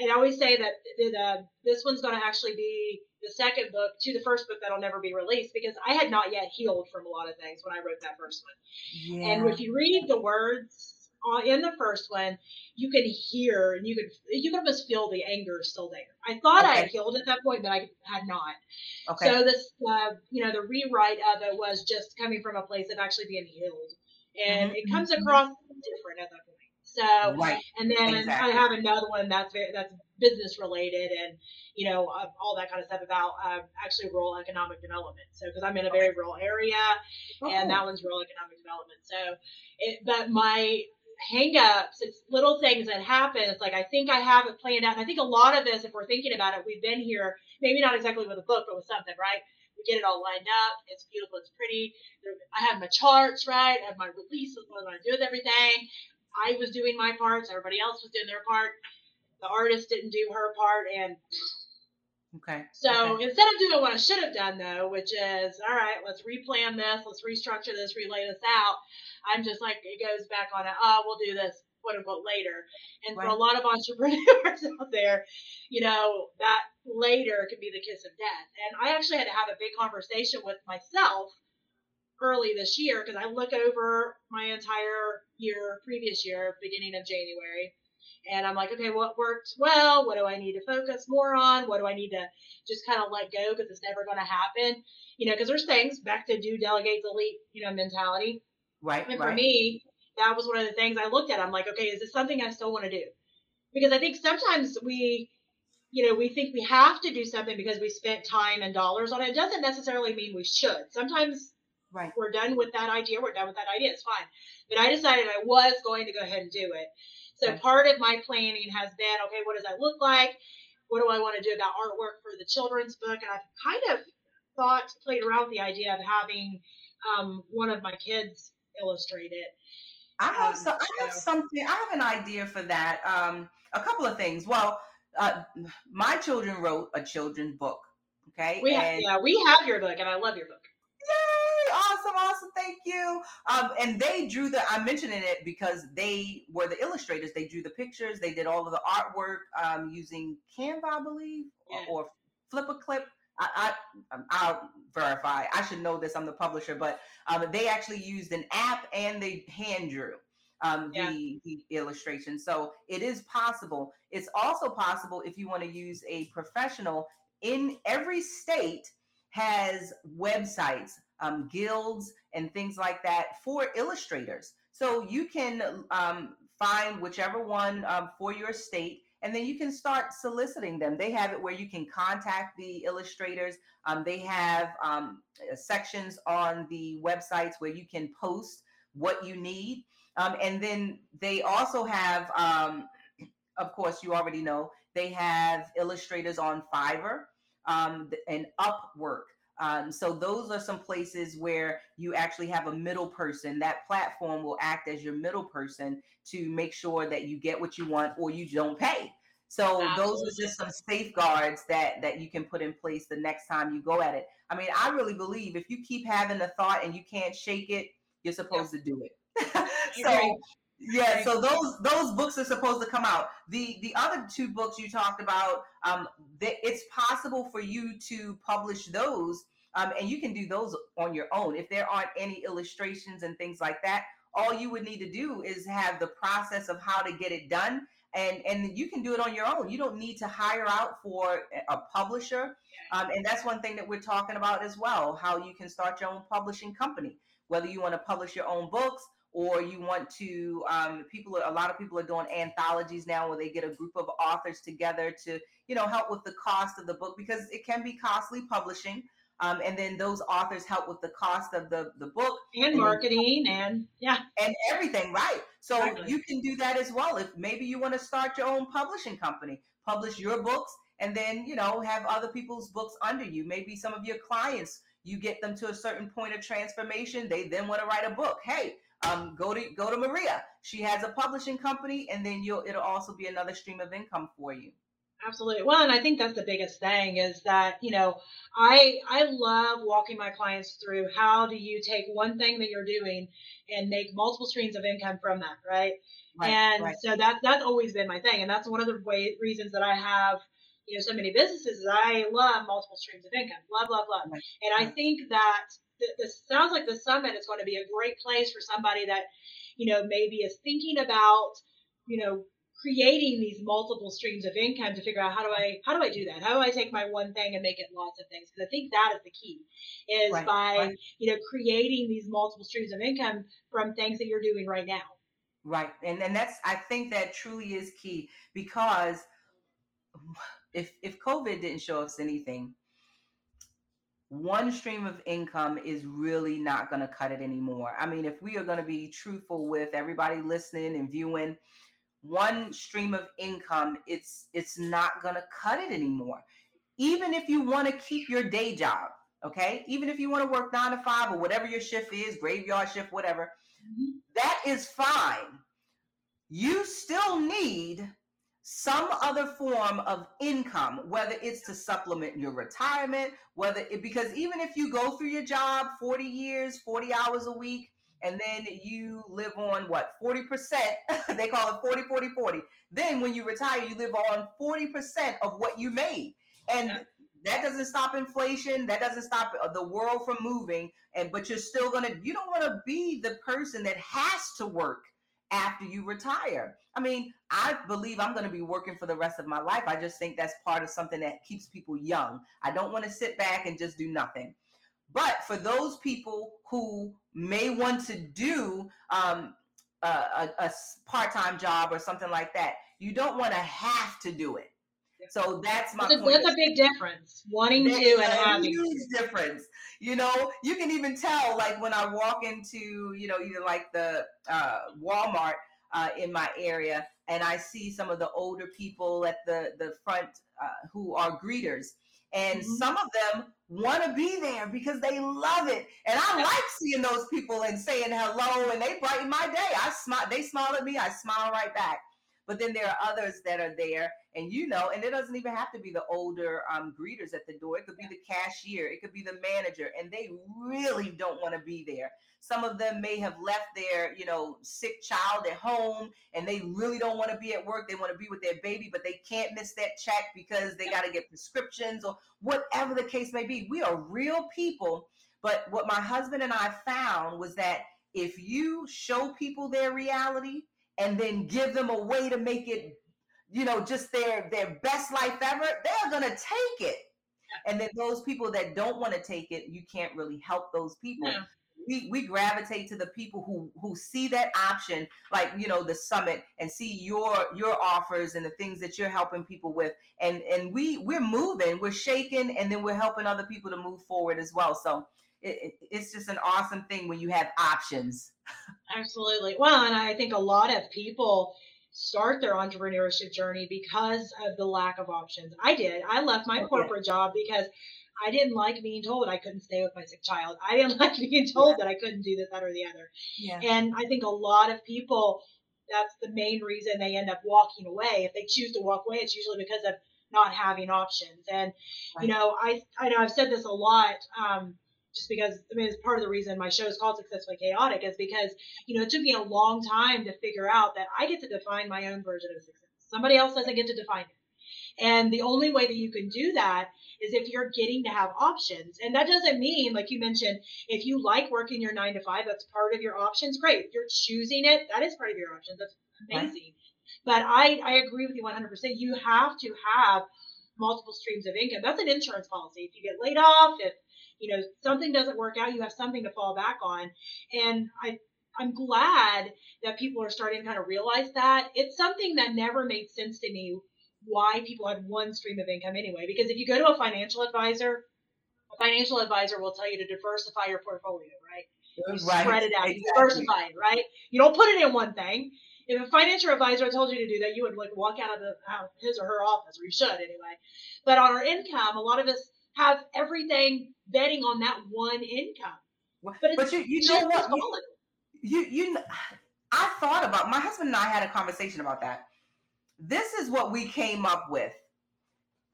I always say that the, the this one's going to actually be the second book to the first book that'll never be released because I had not yet healed from a lot of things when I wrote that first one. Yeah. And if you read the words in the first one, you can hear and you can you can almost feel the anger still there. I thought I had healed at that point, but I had not. okay. So this, uh, you know, the rewrite of it was just coming from a place of actually being healed, and Mhm, it comes across different at that point. So, right. and then Exactly. I have another one that's very, that's business related, and you know, uh, all that kind of stuff about uh, actually rural economic development. So, because I'm in a very rural area, and Oh, that one's rural economic development. So, it, but my hangups, it's little things that happen. It's like I think I have it planned out. And I think a lot of this, if we're thinking about it, we've been here, maybe not exactly with a book, but with something, right? We get it all lined up. It's beautiful. It's pretty. I have my charts, right? I have my releases, what I'm going to do with everything. I was doing my parts. Everybody else was doing their part. The artist didn't do her part, and okay. so okay. instead of doing what I should have done, though, which is, all right, let's replan this, let's restructure this, relay this out, I'm just like, it goes back on it, oh, we'll do this, quote unquote, later. And for a lot of entrepreneurs out there, you know, that later can be the kiss of death. And I actually had to have a big conversation with myself early this year because I look over my entire year, previous year, beginning of January. And I'm like, okay, what worked well? What do I need to focus more on? What do I need to just kind of let go because it's never going to happen? You know, because there's things back to do delegate delete, you know, mentality. Right. And right. for me, that was one of the things I looked at. I'm like, okay, is this something I still want to do? Because I think sometimes we, you know, we think we have to do something because we spent time and dollars on it. It doesn't necessarily mean we should. Sometimes right. we're done with that idea. We're done with that idea. It's fine. But I decided I was going to go ahead and do it. So part of my planning has been, okay, what does that look like? What do I want to do about artwork for the children's book? And I've kind of thought, played around with the idea of having um, one of my kids illustrate it. I have Um, so I have so- something. I have an idea for that. Um, a couple of things. Well, uh, my children wrote a children's book. Okay. We have, and yeah, we have your book, and I love your book. Yay! Awesome, awesome. Thank you. Um, and they drew the. I'm mentioning it because they were the illustrators. They drew the pictures. They did all of the artwork um, using Canva, I believe, Yeah. or, or FlipaClip. I, I, um, I'll verify. I should know this. I'm the publisher, but um, they actually used an app and they hand drew um, Yeah. the, the illustration. So it is possible. It's also possible if you want to use a professional. In every state has websites, um, guilds, and things like that for illustrators. So you can um, find whichever one um, for your state, and then you can start soliciting them. They have it where you can contact the illustrators. Um, they have um, sections on the websites where you can post what you need. Um, and then they also have, um, of course, you already know, they have illustrators on Fiverr um, and Upwork. Um, so those are some places where you actually have a middle person. That platform will act as your middle person to make sure that you get what you want or you don't pay. So those are just some safeguards that that you can put in place the next time you go at it. I mean, I really believe if you keep having the thought and you can't shake it, you're supposed to do it. so. Yeah, so those those books are supposed to come out. The the other two books you talked about, um, th- it's possible for you to publish those, um, and you can do those on your own. If there aren't any illustrations and things like that, all you would need to do is have the process of how to get it done, and and you can do it on your own. You don't need to hire out for a publisher, um, and that's one thing that we're talking about as well. How you can start your own publishing company, whether you want to publish your own books or you want to um, people a lot of people are doing anthologies now where they get a group of authors together to you know help with the cost of the book because it can be costly publishing um, and then those authors help with the cost of the the book. And then- marketing, and yeah, and everything right. So Exactly. you can do that as well. If maybe you want to start your own publishing company publish your books and then you know have other people's books under you. Maybe some of your clients you get them to a certain point of transformation they then want to write a book. Hey um, go to go to maria she has a publishing company and then you'll it'll also be another stream of income for you Absolutely. Well, and I think that's the biggest thing is that, you know, I I love walking my clients through how do you take one thing that you're doing and make multiple streams of income from that, right? and right. so that that's always been my thing, and that's one of the way, reasons that I have you know so many businesses is I love multiple streams of income, love, love, love, Right, and I think that th- this sounds like the summit is going to be a great place for somebody that you know maybe is thinking about you know creating these multiple streams of income to figure out how do I how do I do that? How do I take my one thing and make it lots of things? Because I think that is the key, is Right, by right. you know creating these multiple streams of income from things that you're doing right now. Right. And and that's I think that truly is key because if if COVID didn't show us anything, one stream of income is really not going to cut it anymore. I mean, if we are going to be truthful with everybody listening and viewing, one stream of income, it's it's not going to cut it anymore. Even if you want to keep your day job, okay? Even if you want to work 9 to 5 or whatever your shift is, graveyard shift, whatever, mm-hmm. that is fine. You still need some other form of income, whether it's to supplement your retirement, whether it, because even if you go through your job 40 years, 40 hours a week, and then you live on what 40%, they call it 40, 40, 40. Then when you retire, you live on 40% of what you made. And Yeah. that doesn't stop inflation. That doesn't stop uh, the world from moving. And but you're still gonna. You don't want to be the person that has to work after you retire. I mean, I believe I'm going to be working for the rest of my life. I just think that's part of something that keeps people young. I don't want to sit back and just do nothing. But for those people who may want to do um, a, a, a part-time job or something like that, you don't want to have to do it. So that's my That's a, point. that's a big difference. Wanting to There's and a having. huge difference. You know, you can even tell, like when I walk into, you know, either like the uh, Walmart uh, in my area, and I see some of the older people at the the front uh, who are greeters, and Mhm. some of them want to be there because they love it, and I like seeing those people and saying hello, and they brighten my day. I smile, they smile at me, I smile right back. But then there are others that are there, and you know, and it doesn't even have to be the older um, greeters at the door. It could be the cashier, it could be the manager, and they really don't want to be there. Some of them may have left their, you know, sick child at home, and they really don't want to be at work. They want to be with their baby, but they can't miss that check because they got to get prescriptions or whatever the case may be. We are real people, but what my husband and I found was that if you show people their reality and then give them a way to make it you know just their their best life ever they're to take it. And then those people that don't want to take it you can't really help those people. No. we we gravitate to the people who who see that option like you know the summit and see your your offers and the things that you're helping people with. And and we we're moving we're shaking and then we're helping other people to move forward as well. So it, it, it's just an awesome thing when you have options. Absolutely. Well, and I think a lot of people start their entrepreneurship journey because of the lack of options. I did. I left my Okay. corporate job because I didn't like being told I couldn't stay with my sick child. I didn't like being told that I couldn't do this, that, or the other. yeah And I think a lot of people, that's the main reason they end up walking away. If they choose to walk away, it's usually because of not having options. And, you know, I, I know I've said this a lot, um, just because, I mean, it's part of the reason my show is called Successfully Chaotic is because, you know, it took me a long time to figure out that I get to define my own version of success. Somebody else doesn't get to define it. And the only way that you can do that is if you're getting to have options. And that doesn't mean, like you mentioned, if you like working your nine to five, that's part of your options. Great. If you're choosing it, that is part of your options. That's Right. amazing. But I, I agree with you 100%. You have to have multiple streams of income. That's an insurance policy. If you get laid off, if you know something doesn't work out, you have something to fall back on. And I, I'm glad that people are starting to kind of realize that. It's something that never made sense to me why people had one stream of income anyway. Because if you go to a financial advisor, a financial advisor will tell you to diversify your portfolio, right? You spread it out, you diversify it, right? You don't put it in one thing. If a financial advisor told you to do that, you would like walk out of the out his or her office, or you should anyway. But on our income, a lot of us have everything betting on that one income. But, But you, you know what? volatile. You, you, I thought about my husband and I had a conversation about that. This is what we came up with.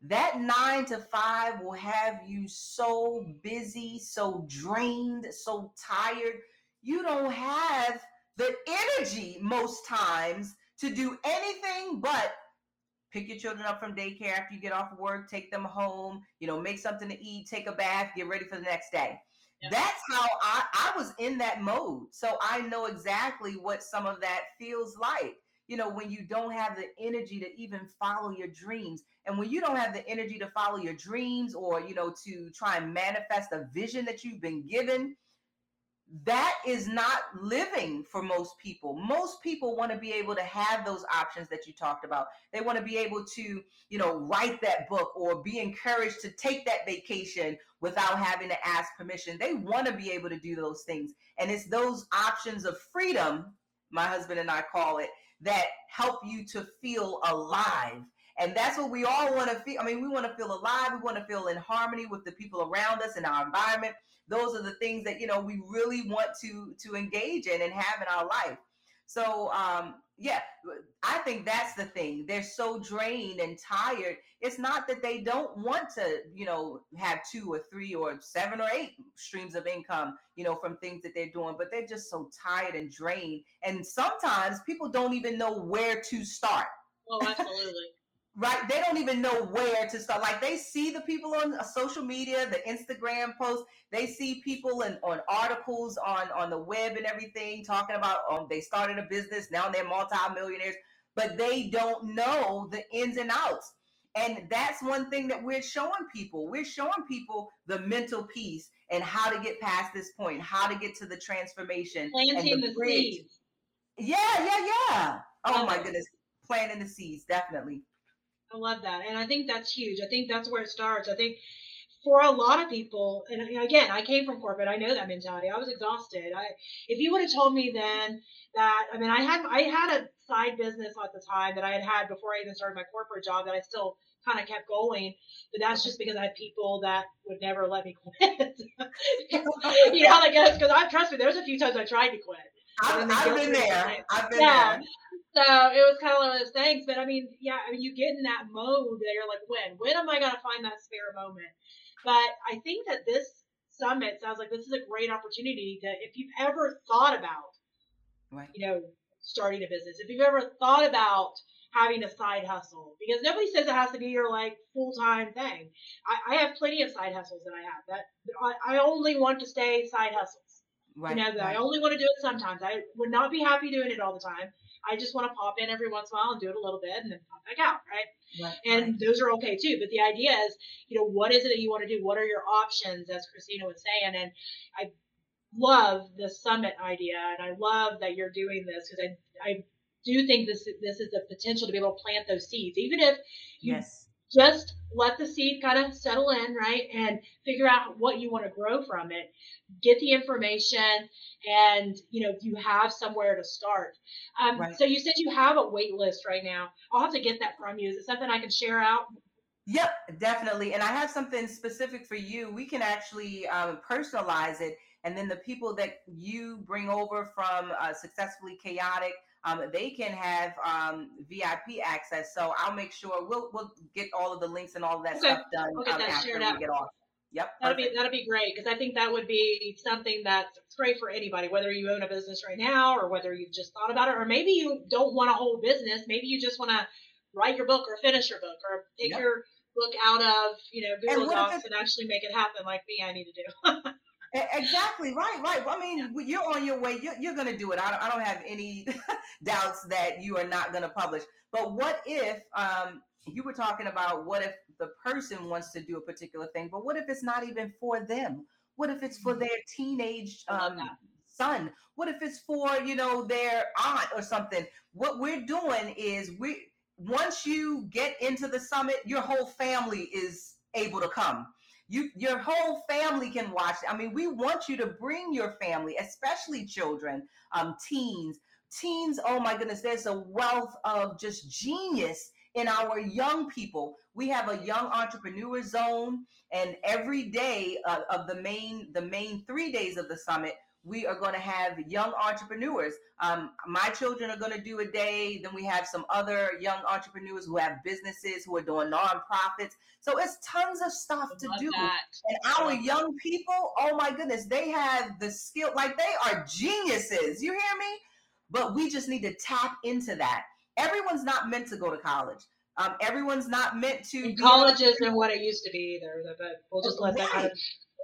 That nine to five will have you so busy, so drained, so tired. You don't have the energy most times to do anything but pick your children up from daycare after you get off work, take them home, you know, make something to eat, take a bath, get ready for the next day. That's how I, I was in that mode. So I know exactly what some of that feels like. You know, when you don't have the energy to even follow your dreams. And when you don't have the energy to follow your dreams or, you know, to try and manifest a vision that you've been given, that is not living for most people. Most people want to be able to have those options that you talked about. They want to be able to, you know, write that book or be encouraged to take that vacation without having to ask permission. They want to be able to do those things. And it's those options of freedom, my husband and I call it, that help you to feel alive. And that's what we all want to feel. I mean, we want to feel alive. We want to feel in harmony with the people around us and our environment those are the things that you know we really want to to engage in and have in our life so um yeah i think that's the thing they're so drained and tired it's not that they don't want to you know have two or three or seven or eight streams of income you know from things that they're doing but they're just so tired and drained and sometimes people don't even know where to start Oh, absolutely. Right? They don't even know where to start. Like they see the people on uh, social media, the Instagram posts. They see people in, on articles on on the web and everything talking about um they started a business now they're multimillionaires, but they don't know the ins and outs. And that's one thing that we're showing people. We're showing people the mental piece and how to get past this point, how to get to the transformation. Planting the, the bridge. seeds. Yeah, yeah, yeah. Oh my goodness. Planting the seeds, definitely. I love that. And I think that's huge. I think that's where it starts. I think for a lot of people, and again, I came from corporate. I know that mentality. I was exhausted. I, if you would have told me then that, I mean, I had, I had a side business at the time that I had had before I even started my corporate job that I still kind of kept going, but that's just because I had people that would never let me quit. you know how that goes? Because I trust me, there's a few times I tried to quit. I've, I've been trip, there. I've been Yeah. there. So it was kind of one of those things. But I mean, yeah, I mean, you get in that mode that you're like, when? When am I going to find that spare moment? But I think that this summit sounds like this is a great opportunity to, if you've ever thought about, Right. you know, starting a business, if you've ever thought about having a side hustle, because nobody says it has to be your like full time thing. I, I have plenty of side hustles that I have that I, I only want to stay side hustles. Right. You know, that I only want to do it sometimes. I would not be happy doing it all the time. I just want to pop in every once in a while and do it a little bit and then pop back out, right? right, And right. those are okay too. But the idea is, you know, what is it that you want to do? What are your options, as Christina was saying? And I love the summit idea, and I love that you're doing this because I I do think this this is the potential to be able to plant those seeds, even if you Yes. Just let the seed kind of settle in, right? And figure out what you want to grow from it. Get the information, and you know you have somewhere to start. Um, Right. So you said you have a wait list right now. I'll have to get that from you. Is it something I can share out? Yep, definitely. And I have something specific for you. We can actually um, personalize it, and then the people that you bring over from uh, Successfully Chaotic, um, they can have um, VIP access. So I'll make sure we'll we'll get all of the links and all of that Okay. stuff done get um, that after we out. get off. Yep. That'd be that'd be great because I think that would be something that's great for anybody, whether you own a business right now or whether you've just thought about it, or maybe you don't want a whole business. Maybe you just want to write your book or finish your book or take Yep. your book out of you know Google Docs and actually make it happen like me. I need to do. Exactly right, right. I mean, you're on your way. You're, you're going to do it. I don't, I don't have any doubts that you are not going to publish. But what if um, you were talking about what if the person wants to do a particular thing, but what if it's not even for them? What if it's for Mhm. their teenage um, son? What if it's for you know their aunt or something? What we're doing is we once you get into the summit, your whole family is able to come you your whole family can watch. I mean we want you to bring your family especially children um teens. Teens oh my goodness there's a wealth of just genius in our young people. We have a young entrepreneur zone and every day uh, of the main the main three days of the summit we are going to have young entrepreneurs um, my children are going to do a day then we have some other young entrepreneurs who have businesses who are doing nonprofits so it's tons of stuff to do. that. And our young people, oh my goodness, they have the skill, like they are geniuses. You hear me? But we just need to tap into that. Everyone's not meant to go to college. Um, everyone's not meant to And college isn't what it used to be either, but we'll just let that kind of.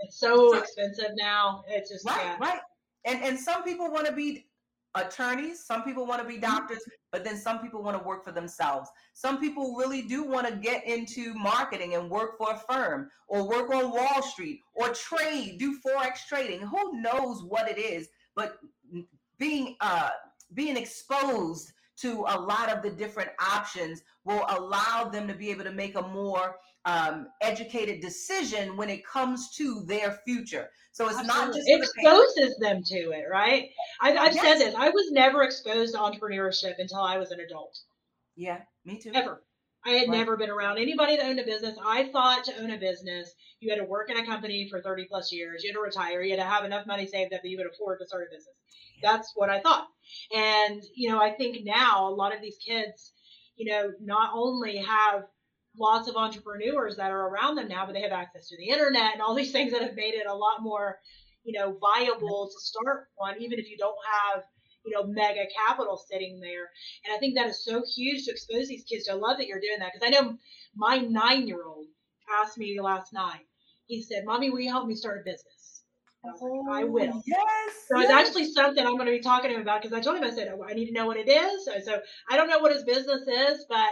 It's so expensive now. It's just Right, yeah. right. And and some people want to be attorneys, some people want to be Mm-hmm. doctors, but then some people want to work for themselves. Some people really do want to get into marketing and work for a firm or work on Wall Street or trade, do forex trading. Who knows what it is, but being uh being exposed to a lot of the different options will allow them to be able to make a more um, educated decision when it comes to their future. So it's not just it for the parents. exposes them to it, right? I've, I've Yes. said this. I was never exposed to entrepreneurship until I was an adult, Yeah, me too. ever. I had Right. never been around anybody that owned a business. I thought to own a business, you had to work in a company for 30 plus years. You had to retire. You had to have enough money saved up that you could afford to start a business. That's what I thought. And, you know, I think now a lot of these kids, you know, not only have lots of entrepreneurs that are around them now, but they have access to the internet and all these things that have made it a lot more, you know, viable to start one, even if you don't have, you know, mega capital sitting there. And I think that is so huge to expose these kids. to. I love that you're doing that because I know my nine year old asked me last night. He said, "Mommy, will you help me start a business?" I was like, "I oh, will." Oh, Yes. So it's actually something I'm going to be talking to him about because I told him I said "Oh, I need to know what it is. So, so I don't know what his business is, but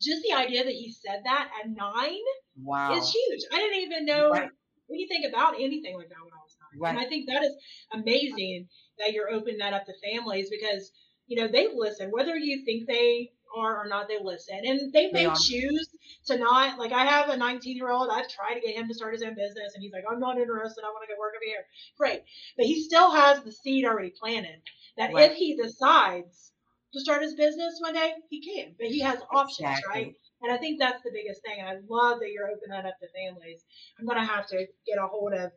just the idea that he said that at nine Wow. is huge. I didn't even know Right. anything about anything like that when I was nine. Right. And I think that is amazing that you're opening that up to families because, you know, they listen, whether you think they are or not, they listen. And they may choose to not, like, I have a 19 year old, I've tried to get him to start his own business, and he's like, I'm not interested, I want to go work over here. Great. But he still has the seed already planted that Right. if he decides to start his business one day, he can. But he has options, Exactly. right? And I think that's the biggest thing. And I love that you're opening that up to families. I'm gonna have to get a hold of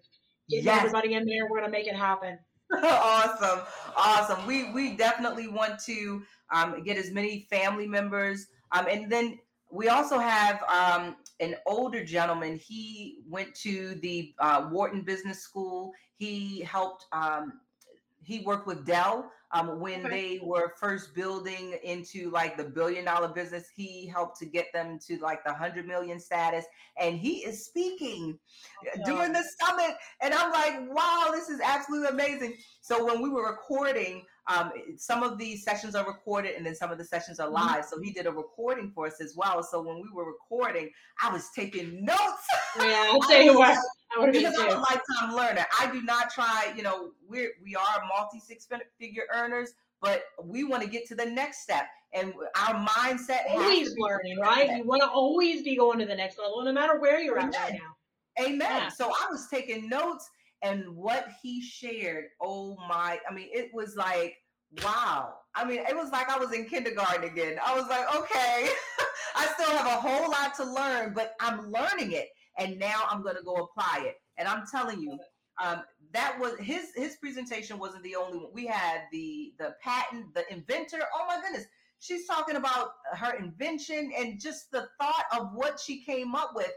getting Yes. everybody in there. We're gonna make it happen. awesome, awesome. We we definitely want to um, get as many family members, um, and then we also have um, an older gentleman. He went to the uh, Wharton Business School. He helped. Um, he worked with Dell um, when Okay. they were first building into like the billion dollar business. He helped to get them to like the hundred million status, and he is speaking during the summit and i'm like wow this is absolutely amazing so when we were recording um, some of these sessions are recorded and then some of the sessions are Mhm. live so he did a recording for us as well so when we were recording i was taking notes Yeah, I'll tell you what. I would have been because i'm a lifetime learner i do not try you know we're we are multi six figure earners but we want to get to the next step and our mindset Always learning, right? You want to always be going to the next level, no matter where you're at right Amen. now. Amen. Yeah. So I was taking notes and what he shared, oh my, I mean, it was like, wow. I mean, it was like I was in kindergarten again. I was like, okay, I still have a whole lot to learn, but I'm learning it. And now I'm going to go apply it. And I'm telling you, um, that was his his presentation wasn't the only one. We had the the patent, the inventor. Oh my goodness. She's talking about her invention and just the thought of what she came up with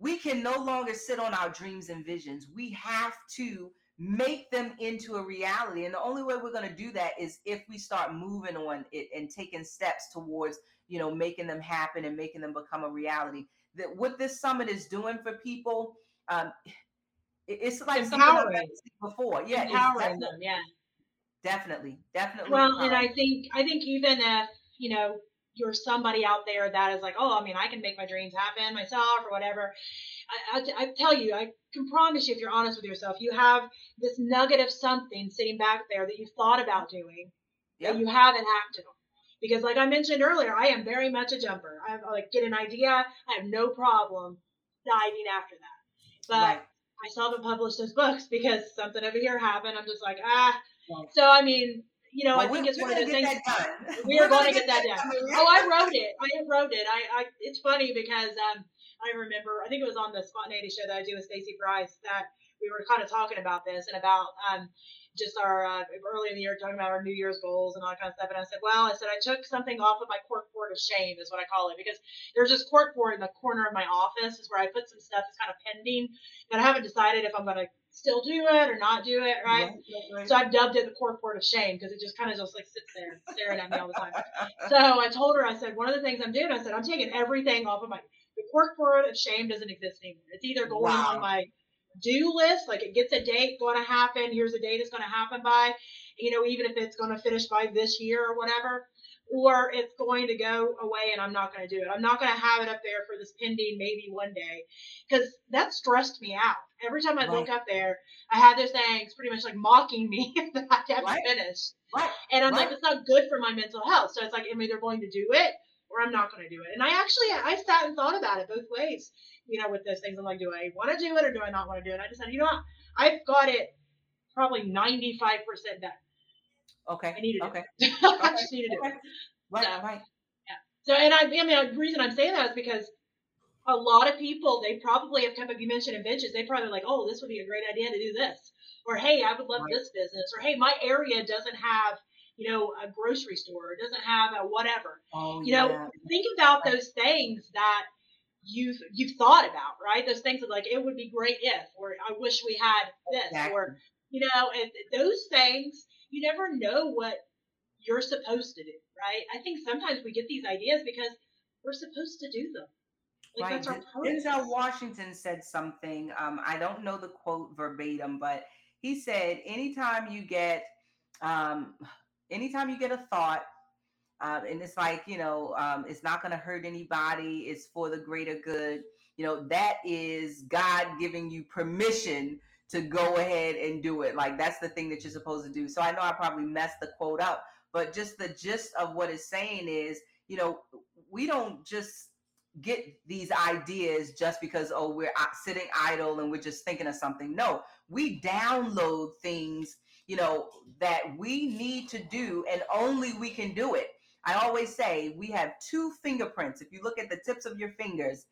we can no longer sit on our dreams and visions. We have to make them into a reality. And the only way we're going to do that is if we start moving on it and taking steps towards, you know, making them happen and making them become a reality. That what this summit is doing for people, um, it- it's like something I've Empowering. before. Yeah, Empowering definitely, them, yeah. definitely, definitely. Well, and. I think I think even if you know you're somebody out there that is like, oh, I mean, I can make my dreams happen myself or whatever. I, I, I tell you, I can promise you, if you're honest with yourself, you have this nugget of something sitting back there that you've thought about doing Yep. that you haven't acted on. Because, like I mentioned earlier, I am very much a jumper. I like get an idea, I have no problem diving after that. But right. I still haven't published those books because something over here happened. I'm just like, ah. Right. So I mean, you know, I think it's one of those things. We are going to get that done. Oh, I wrote it. I wrote it. I, I it's funny because um I remember I think it was on the spontaneity show that I do with Stacey Price that we were kind of talking about this and about um just our uh, early in the year talking about our New Year's goals and all that kind of stuff. And I said, well, I said I took something off of my cork board of shame is what I call it because there's this cork board in the corner of my office is where I put some stuff that's kind of pending that I haven't decided if I'm going to still do it or not do it, right? right. So I've dubbed it the cork board of shame because it just kind of just like sits there staring at me all the time. So I told her, I said, one of the things I'm doing, I said, I'm taking everything off of my, the cork board of shame doesn't exist anymore. It's either going Wow. on my do list, like it gets a date going to happen, here's a date it's going to happen by, you know, even if it's going to finish by this year or whatever, or it's going to go away and I'm not going to do it. I'm not going to have it up there for this pending maybe one day because that stressed me out. Every time I look up there, I had those things pretty much like mocking me that I have Right. to finish. Right. And I'm like, it's not good for my mental health. So it's like, I'm either going to do it or I'm not going to do it. And I actually, I sat and thought about it both ways, you know, with those things. I'm like, do I want to do it or do I not want to do it? I decided, you know what? I've got it probably 95% done. Okay. I need to do it. Okay. I just need to do Okay. it. Right. So- Right. So, and I, I mean, the reason I'm saying that is because a lot of people, they probably have come up, you mentioned inventions, they probably like, oh, this would be a great idea to do this. Or, hey, I would love Right. this business. Or, hey, my area doesn't have, you know, a grocery store. It doesn't have a whatever. Oh, You know, yeah. think about those things that you've you've thought about, right? Those things that like it would be great if, or I wish we had this, or you know, and those things you never know what you're supposed to do, right? I think sometimes we get these ideas because we're supposed to do them. Like Right. that's our purpose. Denzel Washington said something. Um, I don't know the quote verbatim, but he said, "Anytime you get, um, anytime you get a thought, Um, and it's like, you know, um, it's not going to hurt anybody. It's for the greater good. You know, that is God giving you permission to go ahead and do it. Like that's the thing that you're supposed to do. So I know I probably messed the quote up, but just the gist of what it's saying is, you know, we don't just get these ideas just because oh we're sitting idle and we're just thinking of something. No, we download things, you know, that we need to do and only we can do it. I always say we have two fingerprints. If you look at the tips of your fingers,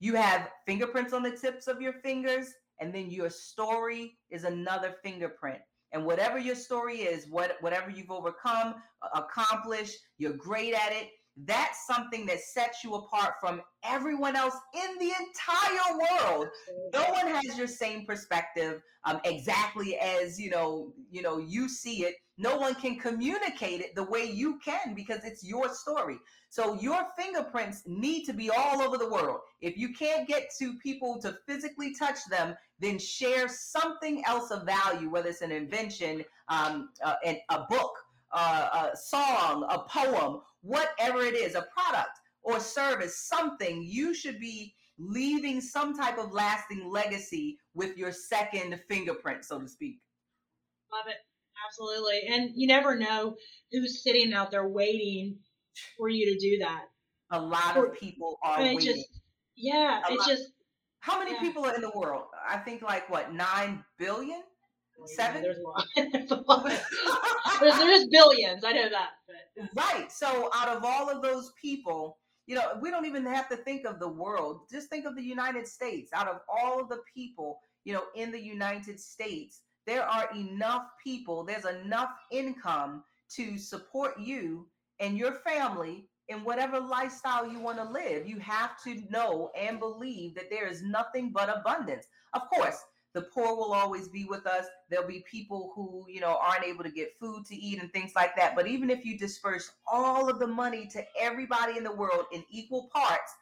you have fingerprints on the tips of your fingers and then your story is another fingerprint and whatever your story is what whatever you've overcome accomplished you're great at it that's something that sets you apart from everyone else in the entire world. No one has your same perspective um, exactly as you know you know you see it. No one can communicate it the way you can because it's your story. So your fingerprints need to be all over the world. If you can't get to people to physically touch them then share something else of value whether it's an invention um, uh, an, a book uh, a song a poem whatever it is, a product or service, something, you should be leaving some type of lasting legacy with your second fingerprint, so to speak. Love it. Absolutely. And you never know who's sitting out there waiting for you to do that. A lot of people are waiting. Just, yeah, a it's lot. just. How many yeah. people are in the world? I think like what, 9 billion? Seven? There's there's, there's billions. I know that. But. Right. So out of all of those people, you know, we don't even have to think of the world. Just think of the United States. Out of all of the people, you know, in the United States, there are enough people, there's enough income to support you and your family in whatever lifestyle you want to live. You have to know and believe that there is nothing but abundance. Of course, the poor will always be with us. There'll be people who, you know, aren't able to get food to eat and things like that. But even if you disperse all of the money to everybody in the world in equal parts,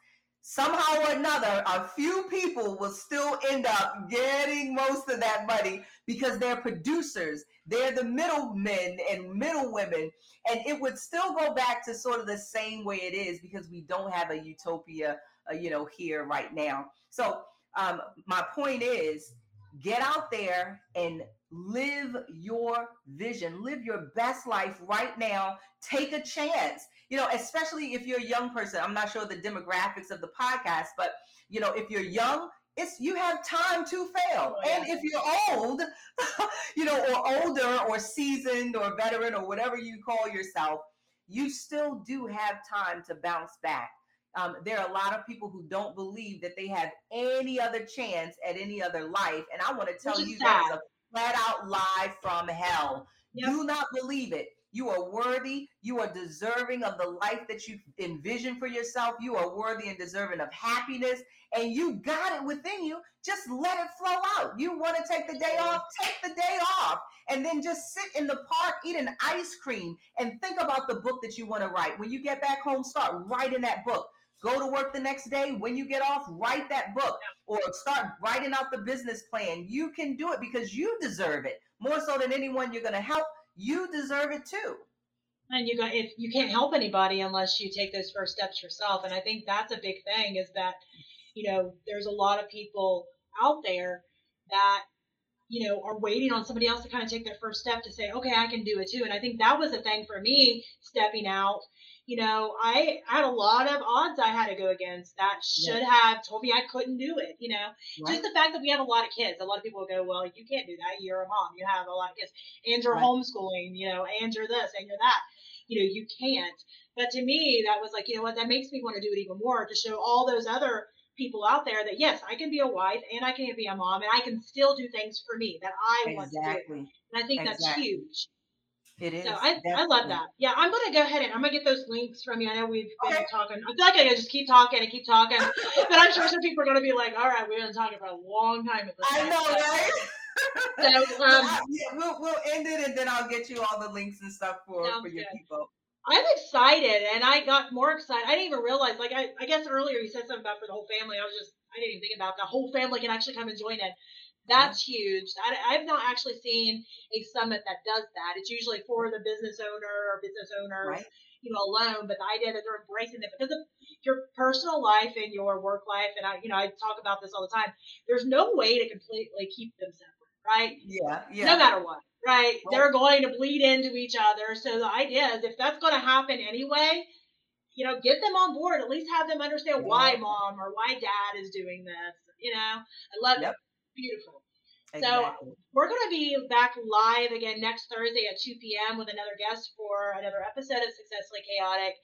somehow or another, a few people will still end up getting most of that money because they're producers. They're the middlemen and middle women. And it would still go back to sort of the same way it is because we don't have a utopia, uh, you know, here right now. So um, my point is, get out there and live your vision live your best life right now. Take a chance you know especially if you're a young person. I'm not sure the demographics of the podcast but you know if you're young it's you have time to fail. Oh, yeah. and if you're old you know or older or seasoned or veteran or whatever you call yourself you still do have time to bounce back um, there are a lot of people who don't believe that they have any other chance at any other life. And I want to tell you that is a flat out lie from hell. Yep. Do not believe it. You are worthy. You are deserving of the life that you envision for yourself. You are worthy and deserving of happiness. And you got it within you. Just let it flow out. You want to take the day off? Take the day off. And then just sit in the park, eat an ice cream, and think about the book that you want to write. When you get back home, start writing that book. Go to work the next day. When you get off, write that book or start writing out the business plan. You can do it because you deserve it more so than anyone you're going to help. You deserve it too. And you got if you can't help anybody unless you take those first steps yourself. And I think that's a big thing is that, you know, there's a lot of people out there that, you know, are waiting on somebody else to kind of take their first step to say, okay, I can do it too. And I think that was a thing for me stepping out. You know, I had a lot of odds I had to go against that should have told me I couldn't do it. You know, just the fact that we have a lot of kids. A lot of people go, well, you can't do that. You're a mom. You have a lot of kids, and you're Right. homeschooling. You know, and you're this and you're that. You know, you can't. But to me, that was like, you know what? That makes me want to do it even more to show all those other people out there that yes, I can be a wife and I can be a mom and I can still do things for me that I want to do. And I think that's huge. It is. So I, I love that. Yeah, I'm gonna go ahead and I'm gonna get those links from you. I know we've been Okay. talking. I feel like I just keep talking and keep talking, but I'm sure some people are gonna be like, "All right, we've been talking for a long time." At this I point." know, right? So, um, we'll, we'll end it and then I'll get you all the links and stuff for, for your good. people. I'm excited, and I got more excited. I didn't even realize. Like, I, I guess earlier you said something about for the whole family. I was just, I didn't even think about the whole family can actually come and join it. That's huge. I, I've not actually seen a summit that does that. It's usually for the business owner or business owners, Right. you know, alone. But the idea that they're embracing it because of your personal life and your work life, and I, you know, I talk about this all the time. There's no way to completely keep them separate, right? Yeah, yeah. No matter what, right? Right. They're going to bleed into each other. So the idea is if that's going to happen anyway, you know, get them on board. At least have them understand why mom or why dad is doing this. You know, I love Yep. it. Beautiful. exactly. We're going to be back live again next Thursday at 2 p.m. with another guest for another episode of Successfully Chaotic.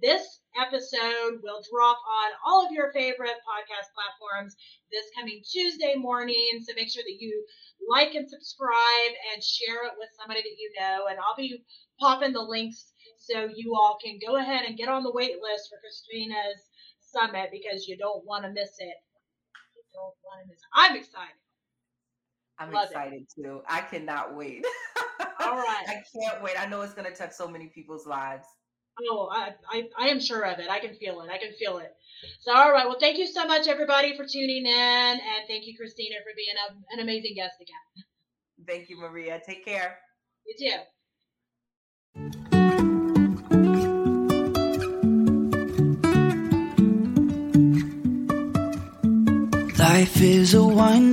This episode will drop on all of your favorite podcast platforms this coming Tuesday morning. So make sure that you like and subscribe and share it with somebody that you know. And I'll be popping the links so you all can go ahead and get on the wait list for Christina's summit because you don't want to miss it. You don't want to miss it. I'm excited. I'm love it. excited too. I cannot wait. All right. I can't wait. I know it's going to touch so many people's lives. Oh, I, I, I am sure of it. I can feel it. I can feel it. So, all right. Well, thank you so much, everybody, for tuning in. And thank you, Christina, for being a, an amazing guest again. Thank you, Maria. Take care. You too. Life is a wine.